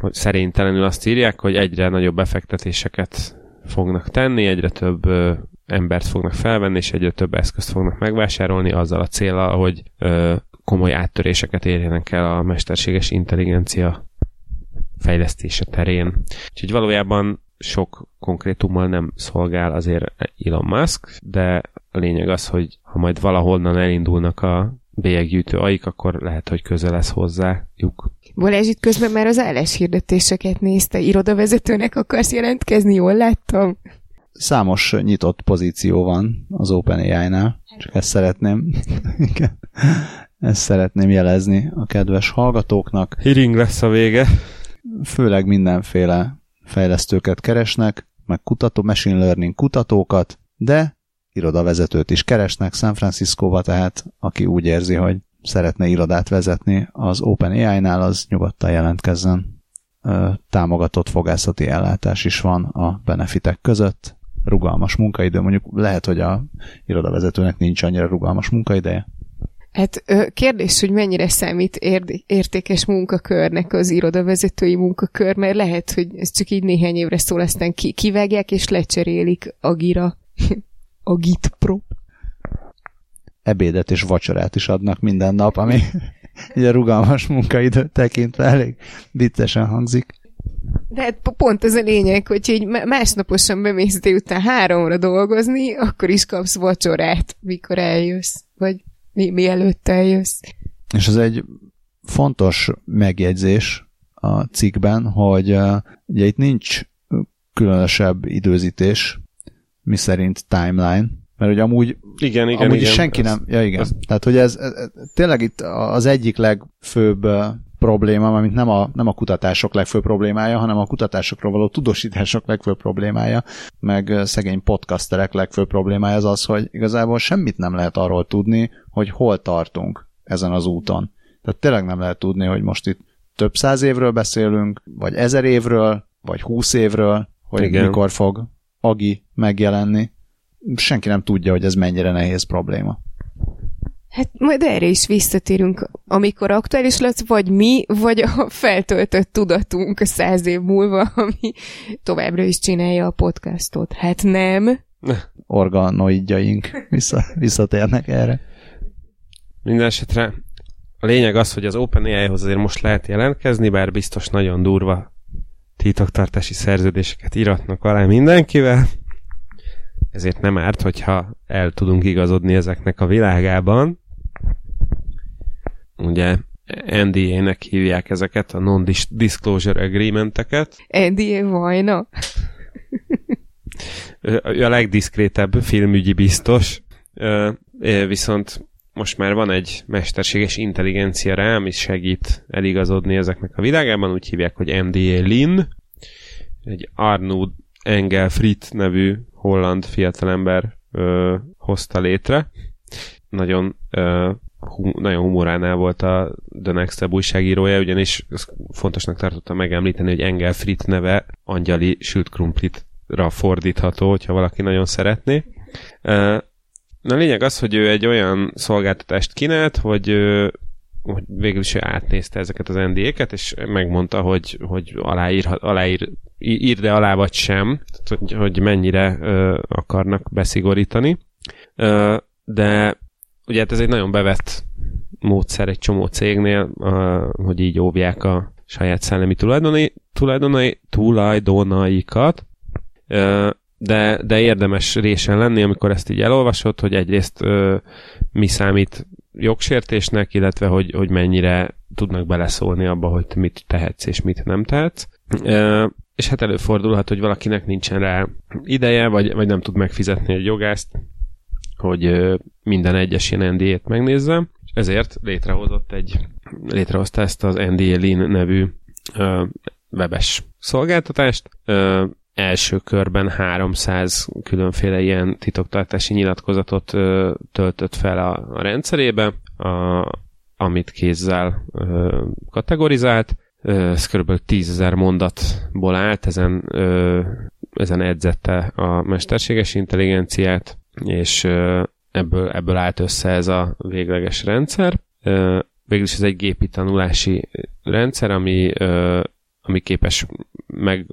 hogy szerénytelenül azt írják, hogy egyre nagyobb befektetéseket fognak tenni, egyre több ö, embert fognak felvenni, és egyre több eszközt fognak megvásárolni azzal a célra, hogy ö, komoly áttöréseket érjenek el a mesterséges intelligencia fejlesztése terén. Úgyhogy valójában sok konkrétummal nem szolgál azért Elon Musk, de a lényeg az, hogy ha majd valahonnan elindulnak a bélyeggyűjtő aik, akkor lehet, hogy közel lesz hozzájuk. Balázs itt közben már az álláshirdetéseket nézte. Irodavezetőnek akarsz jelentkezni, jól láttam? Számos nyitott pozíció van az OpenAI-nál, csak ezt szeretném, *laughs* ezt szeretném jelezni a kedves hallgatóknak. Hiring lesz a vége. Főleg mindenféle fejlesztőket keresnek, meg kutató, machine learning kutatókat, de irodavezetőt is keresnek San Franciscóba, tehát aki úgy érzi, hogy szeretne irodát vezetni az OpenAI-nál, az nyugodtan jelentkezzen. Támogatott fogászati ellátás is van a benefitek között, rugalmas munkaidő, mondjuk lehet, hogy a irodavezetőnek nincs annyira rugalmas munkaideje. Hát kérdés, hogy mennyire számít értékes munkakörnek az irodavezetői munkakör, mert lehet, hogy ez csak így néhány évre szól, aztán ki, kivágják és lecserélik Agira. Agit Pro. Ebédet és vacsorát is adnak minden nap, ami *laughs* ugye rugalmas munkaidő tekintve elég viccesen hangzik. De hát pont ez a lényeg, hogy így másnaposan bemész délután háromra dolgozni, akkor is kapsz vacsorát, mikor eljössz, vagy mi, mielőtt eljössz. És ez egy fontos megjegyzés a cikkben, hogy uh, ugye itt nincs különösebb időzítés, mi szerint timeline, mert hogy amúgy, igen, igen, amúgy igen, senki ez, nem, ja igen, ez, tehát hogy ez, ez, tényleg itt az egyik legfőbb probléma, amit nem a, nem a kutatások legfőbb problémája, hanem a kutatásokról való tudósítások legfőbb problémája, meg szegény podcasterek legfőbb problémája az az, hogy igazából semmit nem lehet arról tudni, hogy hol tartunk ezen az úton. Tehát tényleg nem lehet tudni, hogy most itt több száz évről beszélünk, vagy ezer évről, vagy húsz évről, hogy Igen. mikor fog Agi megjelenni. Senki nem tudja, hogy ez mennyire nehéz probléma. Hát majd erre is visszatérünk, amikor aktuális lesz, vagy mi, vagy a feltöltött tudatunk száz év múlva, ami továbbra is csinálja a podcastot. Hát nem. *laughs* Organoidjaink vissza, visszatérnek erre. Minden esetre a lényeg az, hogy az OpenAI-hoz azért most lehet jelentkezni, bár biztos nagyon durva titoktartási szerződéseket iratnak alá mindenkivel, ezért nem árt, hogyha el tudunk igazodni ezeknek a világában. Ugye NDA-nek hívják ezeket, a Non-Disclosure Agreement-eket. NDA vajna? ő a legdiszkrétebb filmügyi biztos, viszont most már van egy mesterséges intelligencia rá, ami segít eligazodni ezeknek a világában, úgy hívják, hogy MDA Lin, egy Arnold Engel Frit nevű holland fiatalember ö, hozta létre. Nagyon ö, hum, nagyon humoránál volt a The Next Step újságírója, ugyanis fontosnak tartotta megemlíteni, hogy Engel Frit neve angyali sült krumplitra fordítható, hogyha valaki nagyon szeretné. Na a lényeg az, hogy ő egy olyan szolgáltatást kínált, hogy, hogy végül is ő átnézte ezeket az NDA-ket, és megmondta, hogy, hogy aláír, aláír írd-e alá vagy sem, hogy, hogy mennyire ö, akarnak beszigorítani. Ö, de ugye hát ez egy nagyon bevett módszer egy csomó cégnél, ö, hogy így óvják a saját szellemi tulajdonai, tulajdonai, tulajdonaikat. Ö, de, de érdemes résen lenni, amikor ezt így elolvasod, hogy egyrészt ö, mi számít jogsértésnek, illetve hogy, hogy mennyire tudnak beleszólni abba, hogy mit tehetsz és mit nem tehetsz. Ö, és hát előfordulhat, hogy valakinek nincsen rá ideje, vagy, vagy nem tud megfizetni egy jogást, hogy ö, minden egyes ilyen NDA-t megnézze, és ezért létrehozott egy, létrehozta ezt az NDA Lean nevű ö, webes szolgáltatást, ö, első körben 300 különféle ilyen titoktartási nyilatkozatot ö, töltött fel a, a rendszerébe, a, amit kézzel ö, kategorizált. Ö, ez kb. 10.000 mondatból állt, ezen, ö, ezen edzette a mesterséges intelligenciát, és ö, ebből, ebből állt össze ez a végleges rendszer. Végülis ez egy gépi tanulási rendszer, ami ö, ami képes meg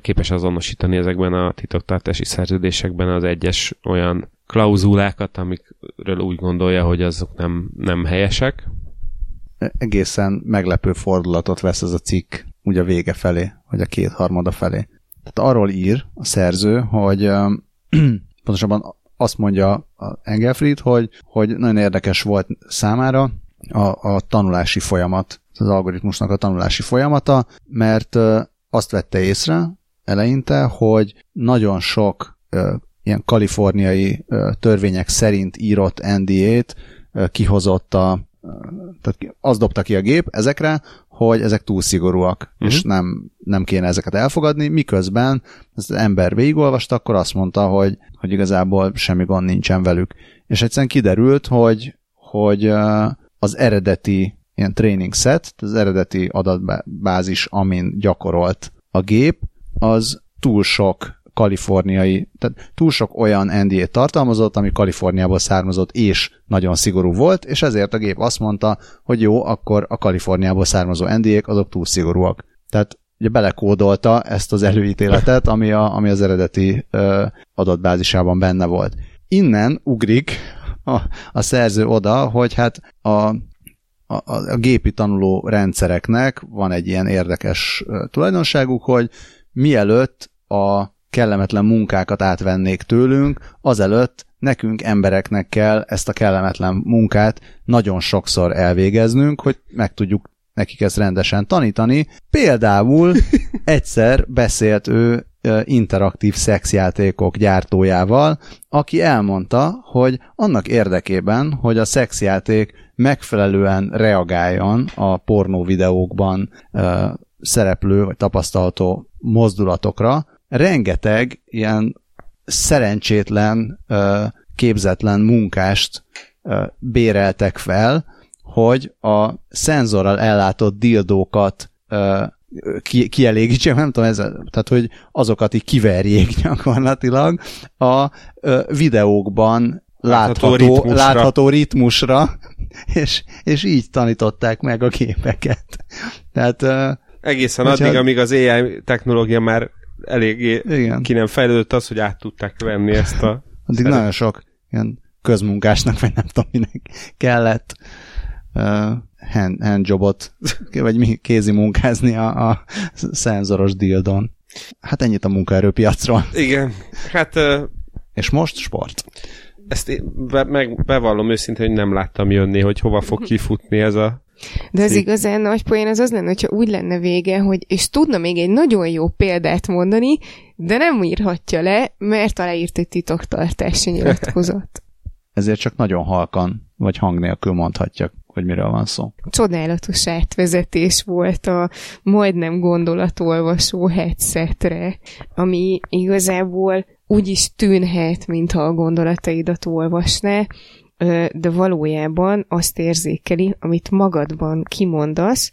képes azonosítani ezekben a titoktartási szerződésekben az egyes olyan klauzulákat, amikről úgy gondolja, hogy azok nem, nem helyesek. Egészen meglepő fordulatot vesz ez a cikk úgy a vége felé, vagy a kétharmada felé. Tehát arról ír a szerző, hogy *clears throat* pontosabban azt mondja Engelfried, hogy, hogy nagyon érdekes volt számára a, a tanulási folyamat, az algoritmusnak a tanulási folyamata, mert azt vette észre eleinte, hogy nagyon sok ilyen kaliforniai törvények szerint írott NDA-t kihozott a tehát az dobta ki a gép ezekre, hogy ezek túl szigorúak, uh-huh. és nem, nem kéne ezeket elfogadni, miközben az ember végigolvasta, akkor azt mondta, hogy, hogy igazából semmi gond nincsen velük. És egyszerűen kiderült, hogy, hogy az eredeti ilyen training set, az eredeti adatbázis, amin gyakorolt a gép, az túl sok kaliforniai, tehát túl sok olyan NDA tartalmazott, ami Kaliforniából származott és nagyon szigorú volt, és ezért a gép azt mondta, hogy jó, akkor a Kaliforniából származó NDA-k azok túl szigorúak. Tehát ugye belekódolta ezt az előítéletet, ami, a, ami az eredeti ö, adatbázisában benne volt. Innen ugrik a, a szerző oda, hogy hát a a, a, gépi tanuló rendszereknek van egy ilyen érdekes tulajdonságuk, hogy mielőtt a kellemetlen munkákat átvennék tőlünk, azelőtt nekünk embereknek kell ezt a kellemetlen munkát nagyon sokszor elvégeznünk, hogy meg tudjuk nekik ezt rendesen tanítani. Például *laughs* egyszer beszélt ő interaktív szexjátékok gyártójával, aki elmondta, hogy annak érdekében, hogy a szexjáték megfelelően reagáljon a pornó videókban ö, szereplő vagy tapasztalható mozdulatokra, rengeteg ilyen szerencsétlen, ö, képzetlen munkást ö, béreltek fel, hogy a szenzorral ellátott dildókat ö, ki, kielégítsék, nem tudom, ez, tehát hogy azokat így kiverjék *laughs* gyakorlatilag a ö, videókban látható, látható, ritmusra. látható ritmusra, és, és így tanították meg a képeket. Tehát, Egészen hogyha... addig, amíg az AI technológia már eléggé Igen. ki nem fejlődött az, hogy át tudták venni ezt a... Addig szerep. nagyon sok ilyen közmunkásnak, vagy nem tudom minek kellett uh, hand, handjobot, vagy mi kézi munkázni a, a szenzoros dildon. Hát ennyit a munkaerőpiacról. Igen, hát... Uh, És most sport. Ezt én be, meg bevallom őszintén, hogy nem láttam jönni, hogy hova fog *laughs* kifutni ez a de az igazán nagy poén az az lenne, hogyha úgy lenne vége, hogy és tudna még egy nagyon jó példát mondani, de nem írhatja le, mert aláírt egy titoktartási nyilatkozat. *laughs* Ezért csak nagyon halkan, vagy hang nélkül mondhatja hogy miről van szó. Csodálatos átvezetés volt a majdnem gondolatolvasó headsetre, ami igazából úgy is tűnhet, mintha a gondolataidat olvasná, de valójában azt érzékeli, amit magadban kimondasz,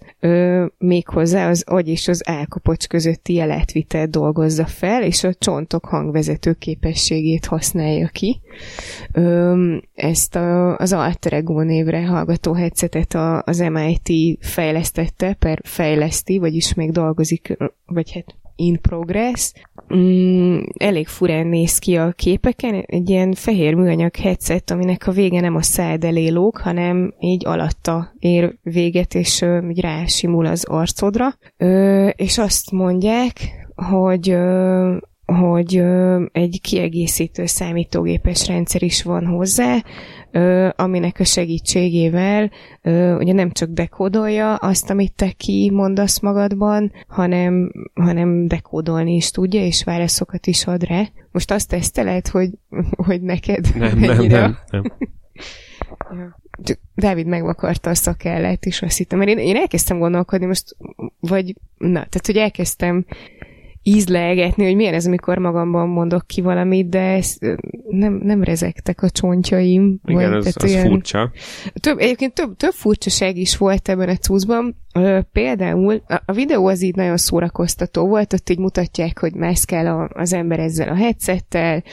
méghozzá az agy és az álkapocs közötti jeletvitel dolgozza fel, és a csontok hangvezető képességét használja ki. Ezt a, az Alter Ego névre hallgató headsetet az MIT fejlesztette, per fejleszti, vagyis még dolgozik, vagy hát in progress. Mm, elég furán néz ki a képeken, egy ilyen fehér műanyag headset, aminek a vége nem a szád elé lóg, hanem így alatta ér véget, és ö, így rásimul az arcodra. Ö, és azt mondják, hogy ö, hogy egy kiegészítő számítógépes rendszer is van hozzá, aminek a segítségével ugye nem csak dekódolja azt, amit te kimondasz magadban, hanem, hanem dekódolni is tudja, és válaszokat is ad rá. Most azt teszteled, hogy, *laughs* hogy neked nem, nem, nem, nem. *laughs* ja. Dávid megvakarta a szakellát, és azt hittem, mert én, én elkezdtem gondolkodni most, vagy, na, tehát, hogy elkezdtem ízlelgetni, hogy milyen ez, amikor magamban mondok ki valamit, de ez nem, nem rezektek a csontjaim. Igen, vagy, ez, az ilyen... furcsa. Több, egyébként több, több furcsaság is volt ebben a cuccban. Például a, videó az így nagyon szórakoztató volt, ott így mutatják, hogy mászkál a, az ember ezzel a headsettel,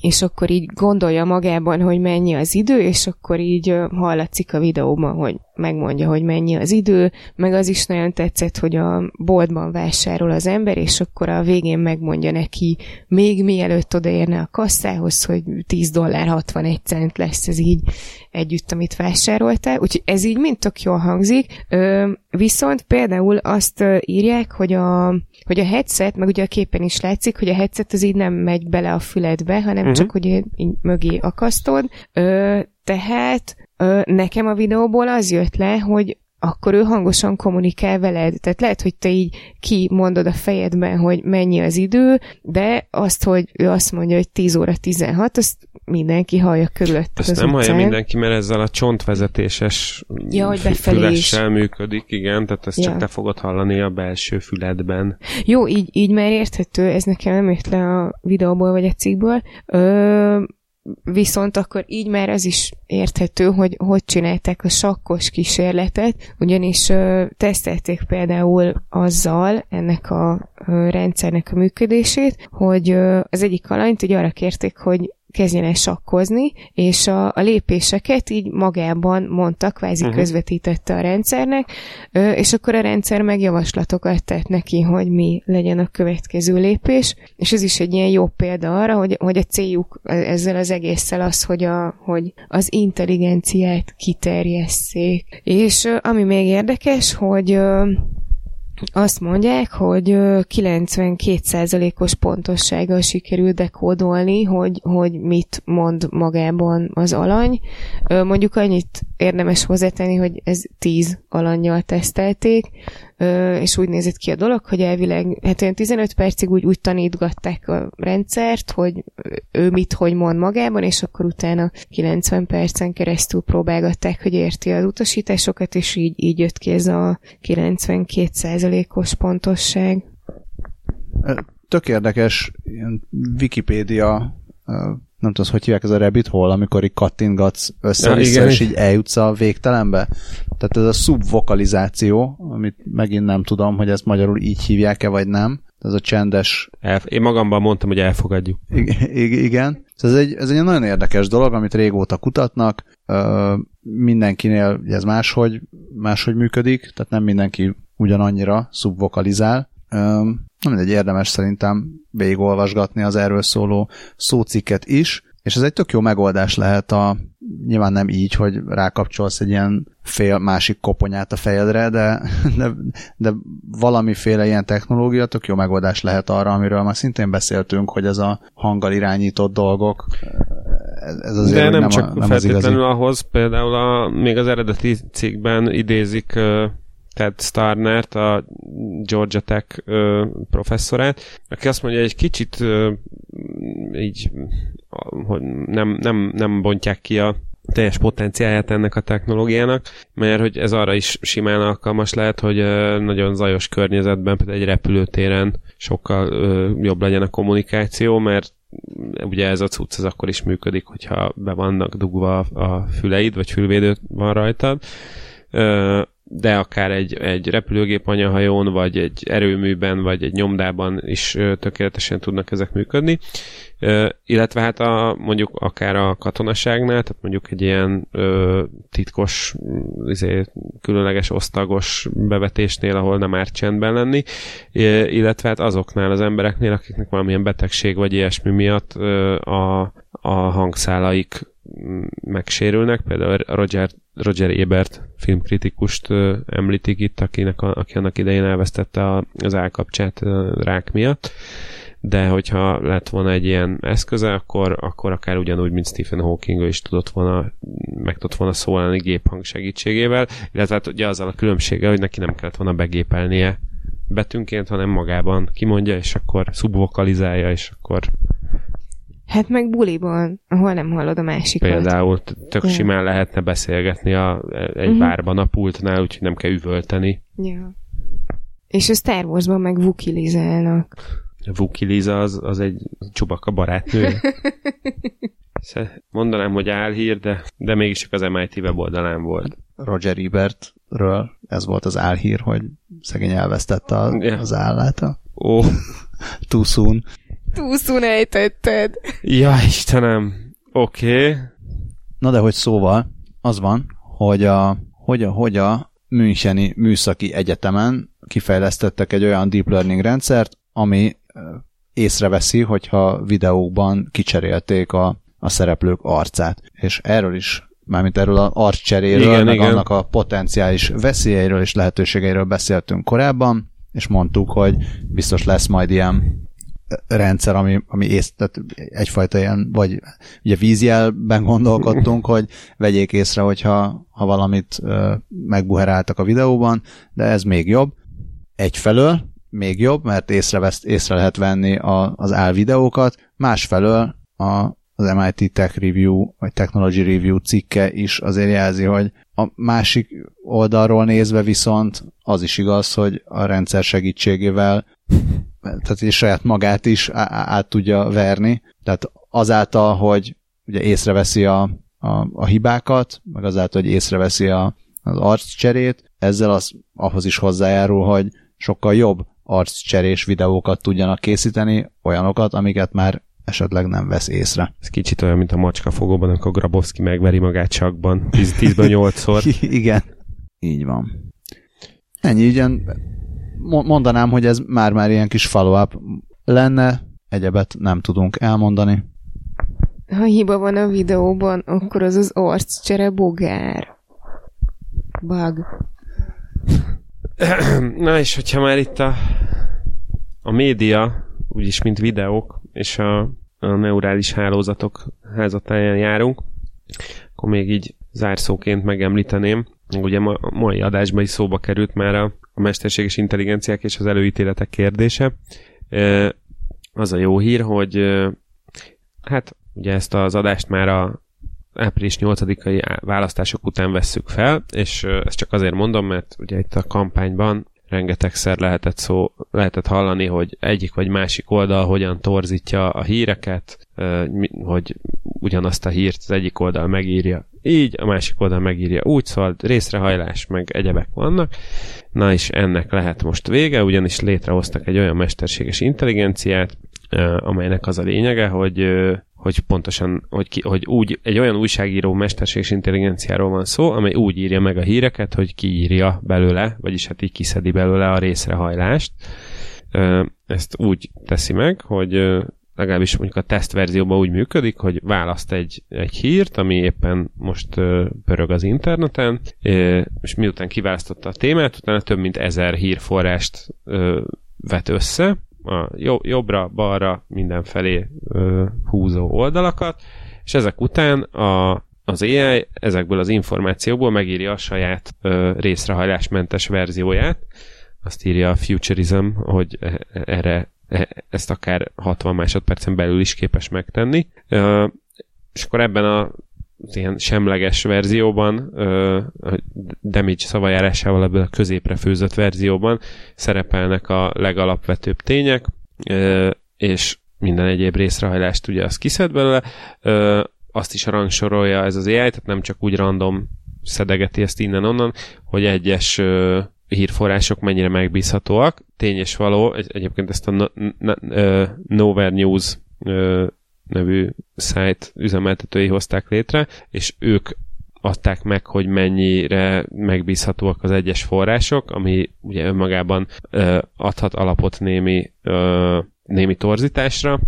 és akkor így gondolja magában, hogy mennyi az idő, és akkor így hallatszik a videóban, hogy megmondja, hogy mennyi az idő, meg az is nagyon tetszett, hogy a boltban vásárol az ember, és akkor a végén megmondja neki, még mielőtt odaérne a kasszához, hogy 10 dollár 61 cent lesz ez így együtt, amit vásároltál, úgyhogy ez így mind tök jól hangzik, viszont például azt írják, hogy a, hogy a headset, meg ugye a képen is látszik, hogy a headset az így nem megy bele a füledbe, hanem uh-huh. csak, hogy így mögé akasztod, Ö, tehát ö, nekem a videóból az jött le, hogy akkor ő hangosan kommunikál veled. Tehát lehet, hogy te így kimondod a fejedben, hogy mennyi az idő, de azt, hogy ő azt mondja, hogy 10 óra 16, azt mindenki hallja körülött. Ezt nem utcán. hallja mindenki, mert ezzel a csontvezetéses ja, hogy fülessel működik, igen, tehát ezt ja. csak te fogod hallani a belső füledben. Jó, így, így már érthető, ez nekem nem ért le a videóból vagy a cikkből. Ö, Viszont akkor így már az is érthető, hogy hogy csinálták a sakkos kísérletet, ugyanis ö, tesztelték például azzal ennek a ö, rendszernek a működését, hogy ö, az egyik alanyt így arra kérték, hogy kezdjen el sakkozni, és a, a lépéseket így magában mondta, kvázi uh-huh. közvetítette a rendszernek, és akkor a rendszer meg javaslatokat tett neki, hogy mi legyen a következő lépés, és ez is egy ilyen jó példa arra, hogy, hogy a céljuk ezzel az egésszel az, hogy, a, hogy az intelligenciát kiterjesszék. És ami még érdekes, hogy azt mondják, hogy 92%-os pontossággal sikerül dekódolni, hogy, hogy mit mond magában az alany. Mondjuk annyit érdemes hozzátenni, hogy ez 10 alanyjal tesztelték, és úgy nézett ki a dolog, hogy elvileg hát olyan 15 percig úgy, úgy tanítgatták a rendszert, hogy ő mit, hogy mond magában, és akkor utána 90 percen keresztül próbálgatták, hogy érti az utasításokat, és így, így jött ki ez a 92%-os pontosság. Tök érdekes, ilyen Wikipédia nem tudom, hogy hívják ez a rabbit hole, amikor így kattingatsz össze-vissza, ja, és így eljutsz a végtelenbe. Tehát ez a szubvokalizáció, amit megint nem tudom, hogy ezt magyarul így hívják-e, vagy nem. Ez a csendes... Elf- Én magamban mondtam, hogy elfogadjuk. I- igen. Ez egy, ez egy nagyon érdekes dolog, amit régóta kutatnak. Ö, mindenkinél ez máshogy, máshogy működik, tehát nem mindenki ugyanannyira szubvokalizál. Nem egy érdemes szerintem végigolvasgatni az erről szóló szócikket is, és ez egy tök jó megoldás lehet a, nyilván nem így, hogy rákapcsolsz egy ilyen fél másik koponyát a fejedre, de, de, de valamiféle ilyen technológia tök jó megoldás lehet arra, amiről már szintén beszéltünk, hogy ez a hanggal irányított dolgok, ez azért de nem, nem csak a, nem feltétlenül az ahhoz, például a, még az eredeti cikkben idézik Ted Starnert, a Georgia Tech ö, professzorát, aki azt mondja, hogy egy kicsit ö, így hogy nem, nem, nem bontják ki a teljes potenciáját ennek a technológiának, mert hogy ez arra is simán alkalmas lehet, hogy nagyon zajos környezetben, például egy repülőtéren sokkal jobb legyen a kommunikáció, mert ugye ez a cucc az akkor is működik, hogyha be vannak dugva a füleid, vagy fülvédő van rajtad de akár egy, egy repülőgép anyahajón, vagy egy erőműben, vagy egy nyomdában is tökéletesen tudnak ezek működni. Illetve hát a, mondjuk akár a katonaságnál, tehát mondjuk egy ilyen ö, titkos, izé, különleges osztagos bevetésnél, ahol nem árt csendben lenni, illetve hát azoknál az embereknél, akiknek valamilyen betegség vagy ilyesmi miatt ö, a, a hangszálaik megsérülnek, például Roger Roger Ebert filmkritikust említik itt, akinek a, aki annak idején elvesztette az állkapcsát rák miatt, de hogyha lett volna egy ilyen eszköze, akkor, akkor akár ugyanúgy, mint Stephen Hawking is tudott volna, meg tudott volna szólni géphang segítségével, illetve hát ugye azzal a különbséggel, hogy neki nem kellett volna begépelnie betűnként, hanem magában kimondja, és akkor szubvokalizálja, és akkor Hát meg buliban, ahol nem hallod a másikat. Például tök ja. simán lehetne beszélgetni a, egy uh-huh. bárban a pultnál, úgyhogy nem kell üvölteni. Ja. És a Star Wars-ban meg vukilizálnak. Vukiliza az, az egy csubaka barátnő. *laughs* Mondanám, hogy álhír, de, de mégis csak az MIT weboldalán volt. Roger Ebertről ez volt az álhír, hogy szegény elvesztette a, yeah. az állát. Ó. Oh. Too soon. Túlszún ejtetted. Ja, Istenem. Oké. Okay. Na de hogy szóval, az van, hogy a, hogy a, hogy a Müncheni Műszaki Egyetemen kifejlesztettek egy olyan deep learning rendszert, ami észreveszi, hogyha videókban kicserélték a, a szereplők arcát. És erről is, mármint erről az arccseréről, igen, meg igen. annak a potenciális veszélyeiről és lehetőségeiről beszéltünk korábban, és mondtuk, hogy biztos lesz majd ilyen rendszer, ami, ami ész, tehát egyfajta ilyen, vagy ugye vízjelben gondolkodtunk, hogy vegyék észre, hogyha ha valamit ö, megbuheráltak a videóban, de ez még jobb. Egyfelől még jobb, mert észrevesz, észre lehet venni a, az álvideókat, másfelől a, az MIT Tech Review, vagy Technology Review cikke is azért jelzi, hogy a másik oldalról nézve viszont az is igaz, hogy a rendszer segítségével tehát is saját magát is át tudja verni. Tehát azáltal, hogy ugye észreveszi a, a, a hibákat, meg azáltal, hogy észreveszi a, az arccserét, ezzel az ahhoz is hozzájárul, hogy sokkal jobb arccserés videókat tudjanak készíteni, olyanokat, amiket már esetleg nem vesz észre. Ez kicsit olyan, mint a macska fogóban, amikor Grabowski megveri magát csakban. 10-ből 8-szor. *laughs* Igen. Így van. Ennyi, ugyan mondanám, hogy ez már-már ilyen kis follow-up lenne, egyebet nem tudunk elmondani. Ha hiba van a videóban, akkor az az arccsere bogár. Bug. *clears throat* Na és hogyha már itt a, a média, úgyis mint videók, és a, a neurális hálózatok házatáján járunk, akkor még így zárszóként megemlíteném, ugye ma, mai adásban is szóba került már a, a mesterséges intelligenciák és az előítéletek kérdése. Az a jó hír, hogy hát ugye ezt az adást már a április 8-ai választások után vesszük fel, és ezt csak azért mondom, mert ugye itt a kampányban rengetegszer lehetett szó, lehetett hallani, hogy egyik vagy másik oldal hogyan torzítja a híreket, hogy ugyanazt a hírt az egyik oldal megírja így, a másik oldal megírja úgy, szóval részrehajlás meg egyebek vannak. Na és ennek lehet most vége, ugyanis létrehoztak egy olyan mesterséges intelligenciát, amelynek az a lényege, hogy hogy pontosan, hogy, ki, hogy úgy, egy olyan újságíró mesterséges intelligenciáról van szó, amely úgy írja meg a híreket, hogy kiírja belőle, vagyis hát így kiszedi belőle a részrehajlást. Ezt úgy teszi meg, hogy legalábbis mondjuk a tesztverzióban úgy működik, hogy választ egy, egy hírt, ami éppen most pörög az interneten, és miután kiválasztotta a témát, utána több mint ezer hírforrást vet össze, a jobbra, balra, mindenfelé ö, húzó oldalakat, és ezek után a, az AI ezekből az információkból megírja a saját ö, részrehajlásmentes verzióját, azt írja a Futurism, hogy e, erre e, ezt akár 60 másodpercen belül is képes megtenni. Ö, és akkor ebben a ilyen semleges verzióban, damage szavajárásával ebből a középre főzött verzióban szerepelnek a legalapvetőbb tények, és minden egyéb részrehajlást ugye az kiszed belőle, azt is rangsorolja ez az AI, tehát nem csak úgy random szedegeti ezt innen-onnan, hogy egyes hírforrások mennyire megbízhatóak. Tény és való, egyébként ezt a Nowhere News nevű szájt üzemeltetői hozták létre, és ők adták meg, hogy mennyire megbízhatóak az egyes források, ami ugye önmagában ö, adhat alapot némi, ö, némi torzításra,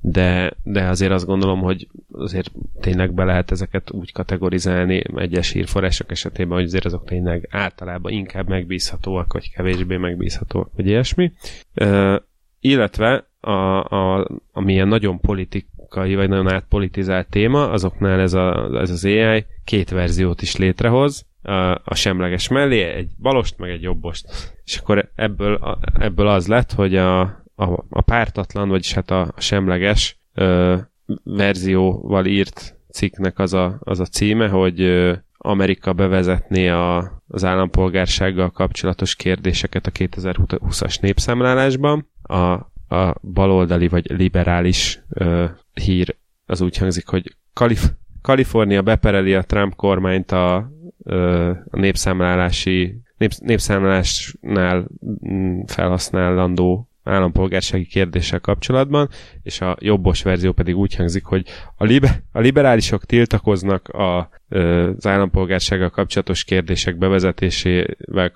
de, de azért azt gondolom, hogy azért tényleg be lehet ezeket úgy kategorizálni egyes hírforrások esetében, hogy azért azok tényleg általában inkább megbízhatóak, vagy kevésbé megbízhatóak, vagy ilyesmi. Ö, illetve a, a, ami ilyen nagyon politikai, vagy nagyon átpolitizált téma, azoknál ez, a, ez az AI két verziót is létrehoz, a, a semleges mellé, egy balost, meg egy jobbost. És akkor ebből, ebből az lett, hogy a, a, a pártatlan, vagyis hát a, a semleges ö, verzióval írt cikknek az a, az a címe, hogy ö, Amerika bevezetné a, az állampolgársággal kapcsolatos kérdéseket a 2020-as népszámlálásban. A a baloldali vagy liberális ö, hír. Az úgy hangzik, hogy Kalif- Kalifornia bepereli a Trump kormányt a, ö, a népszámlálási népsz- népszámlálásnál mm, felhasználandó állampolgársági kérdéssel kapcsolatban, és a jobbos verzió pedig úgy hangzik, hogy a, libe, a liberálisok tiltakoznak a, az állampolgársággal kapcsolatos kérdések bevezetésével,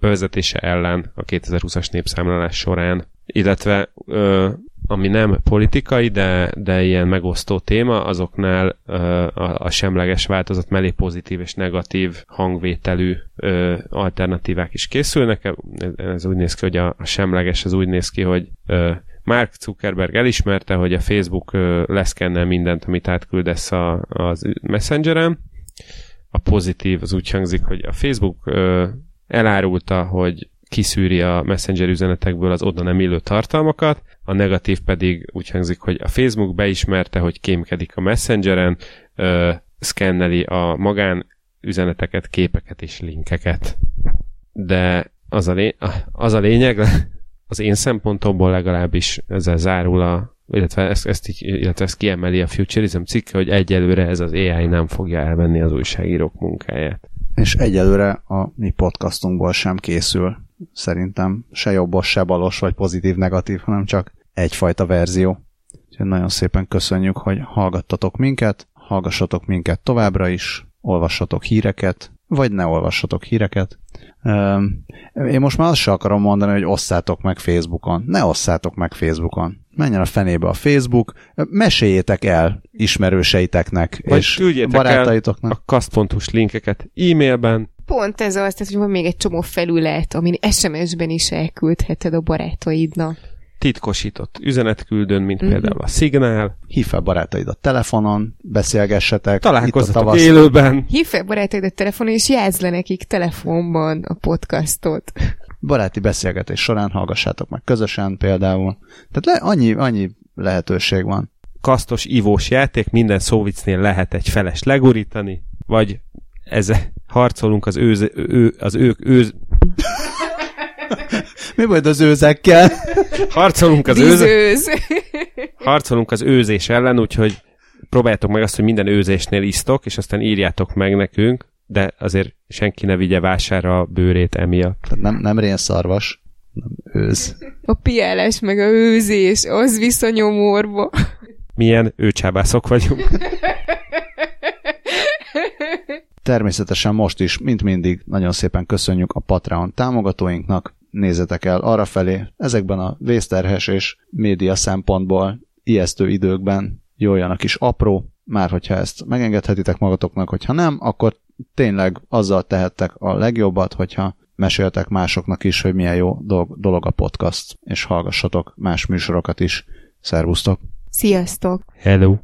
bevezetése ellen a 2020-as népszámlálás során illetve ö, ami nem politikai, de, de ilyen megosztó téma, azoknál ö, a, a semleges változat mellé pozitív és negatív hangvételű ö, alternatívák is készülnek. Ez úgy néz ki, hogy a, a semleges az úgy néz ki, hogy ö, Mark Zuckerberg elismerte, hogy a Facebook leszkennel mindent, amit átküldesz a, az Messengeren. A pozitív az úgy hangzik, hogy a Facebook elárulta, hogy kiszűri a Messenger üzenetekből az oda nem illő tartalmakat, a negatív pedig úgy hangzik, hogy a Facebook beismerte, hogy kémkedik a Messengeren, ö, szkenneli a magán üzeneteket, képeket és linkeket. De az a, lé- az a lényeg, *laughs* az én szempontomból legalábbis ezzel zárul a, illetve ezt, ezt, így, illetve ezt kiemeli a Futurism cikke, hogy egyelőre ez az AI nem fogja elvenni az újságírók munkáját. És egyelőre a mi podcastunkból sem készül szerintem se jobbos, se balos, vagy pozitív, negatív, hanem csak egyfajta verzió. Úgyhogy nagyon szépen köszönjük, hogy hallgattatok minket, hallgassatok minket továbbra is, olvassatok híreket, vagy ne olvassatok híreket. Én most már azt sem akarom mondani, hogy osszátok meg Facebookon. Ne osszátok meg Facebookon. Menjen a fenébe a Facebook, meséljétek el ismerőseiteknek vagy és barátaitoknak. a kasztfontos linkeket e-mailben, Pont ez az, tehát, hogy van még egy csomó felület, amin SMS-ben is elküldheted a barátaidnak. titkosított üzenetküldőn, mint Mhm. például a Signál. Hív fel barátaidat telefonon, beszélgessetek. Találkozzatok élőben. Hívd fel barátaidat telefonon, és jelzd le nekik telefonban a podcastot. Baráti beszélgetés során hallgassátok meg közösen például. Tehát le, annyi, annyi lehetőség van. Kasztos ivós játék, minden szóvicnél lehet egy feles legurítani, vagy ez harcolunk az, őz, ő, az ők őz, *laughs* Mi majd az őzekkel? harcolunk az őz, Vízőz. harcolunk az őzés ellen, úgyhogy próbáljátok meg azt, hogy minden őzésnél isztok, és aztán írjátok meg nekünk, de azért senki ne vigye vására a bőrét emiatt. Tehát nem, nem rénszarvas, nem őz. A piálás meg a őzés, az visz a nyomorba. Milyen őcsábászok vagyunk. Természetesen most is, mint mindig, nagyon szépen köszönjük a Patreon támogatóinknak. Nézzetek el arra felé, ezekben a vészterhes és média szempontból ijesztő időkben jöjjön a kis apró, már hogyha ezt megengedhetitek magatoknak, hogyha nem, akkor tényleg azzal tehettek a legjobbat, hogyha meséltek másoknak is, hogy milyen jó dolog, a podcast, és hallgassatok más műsorokat is. Szervusztok! Sziasztok! Hello!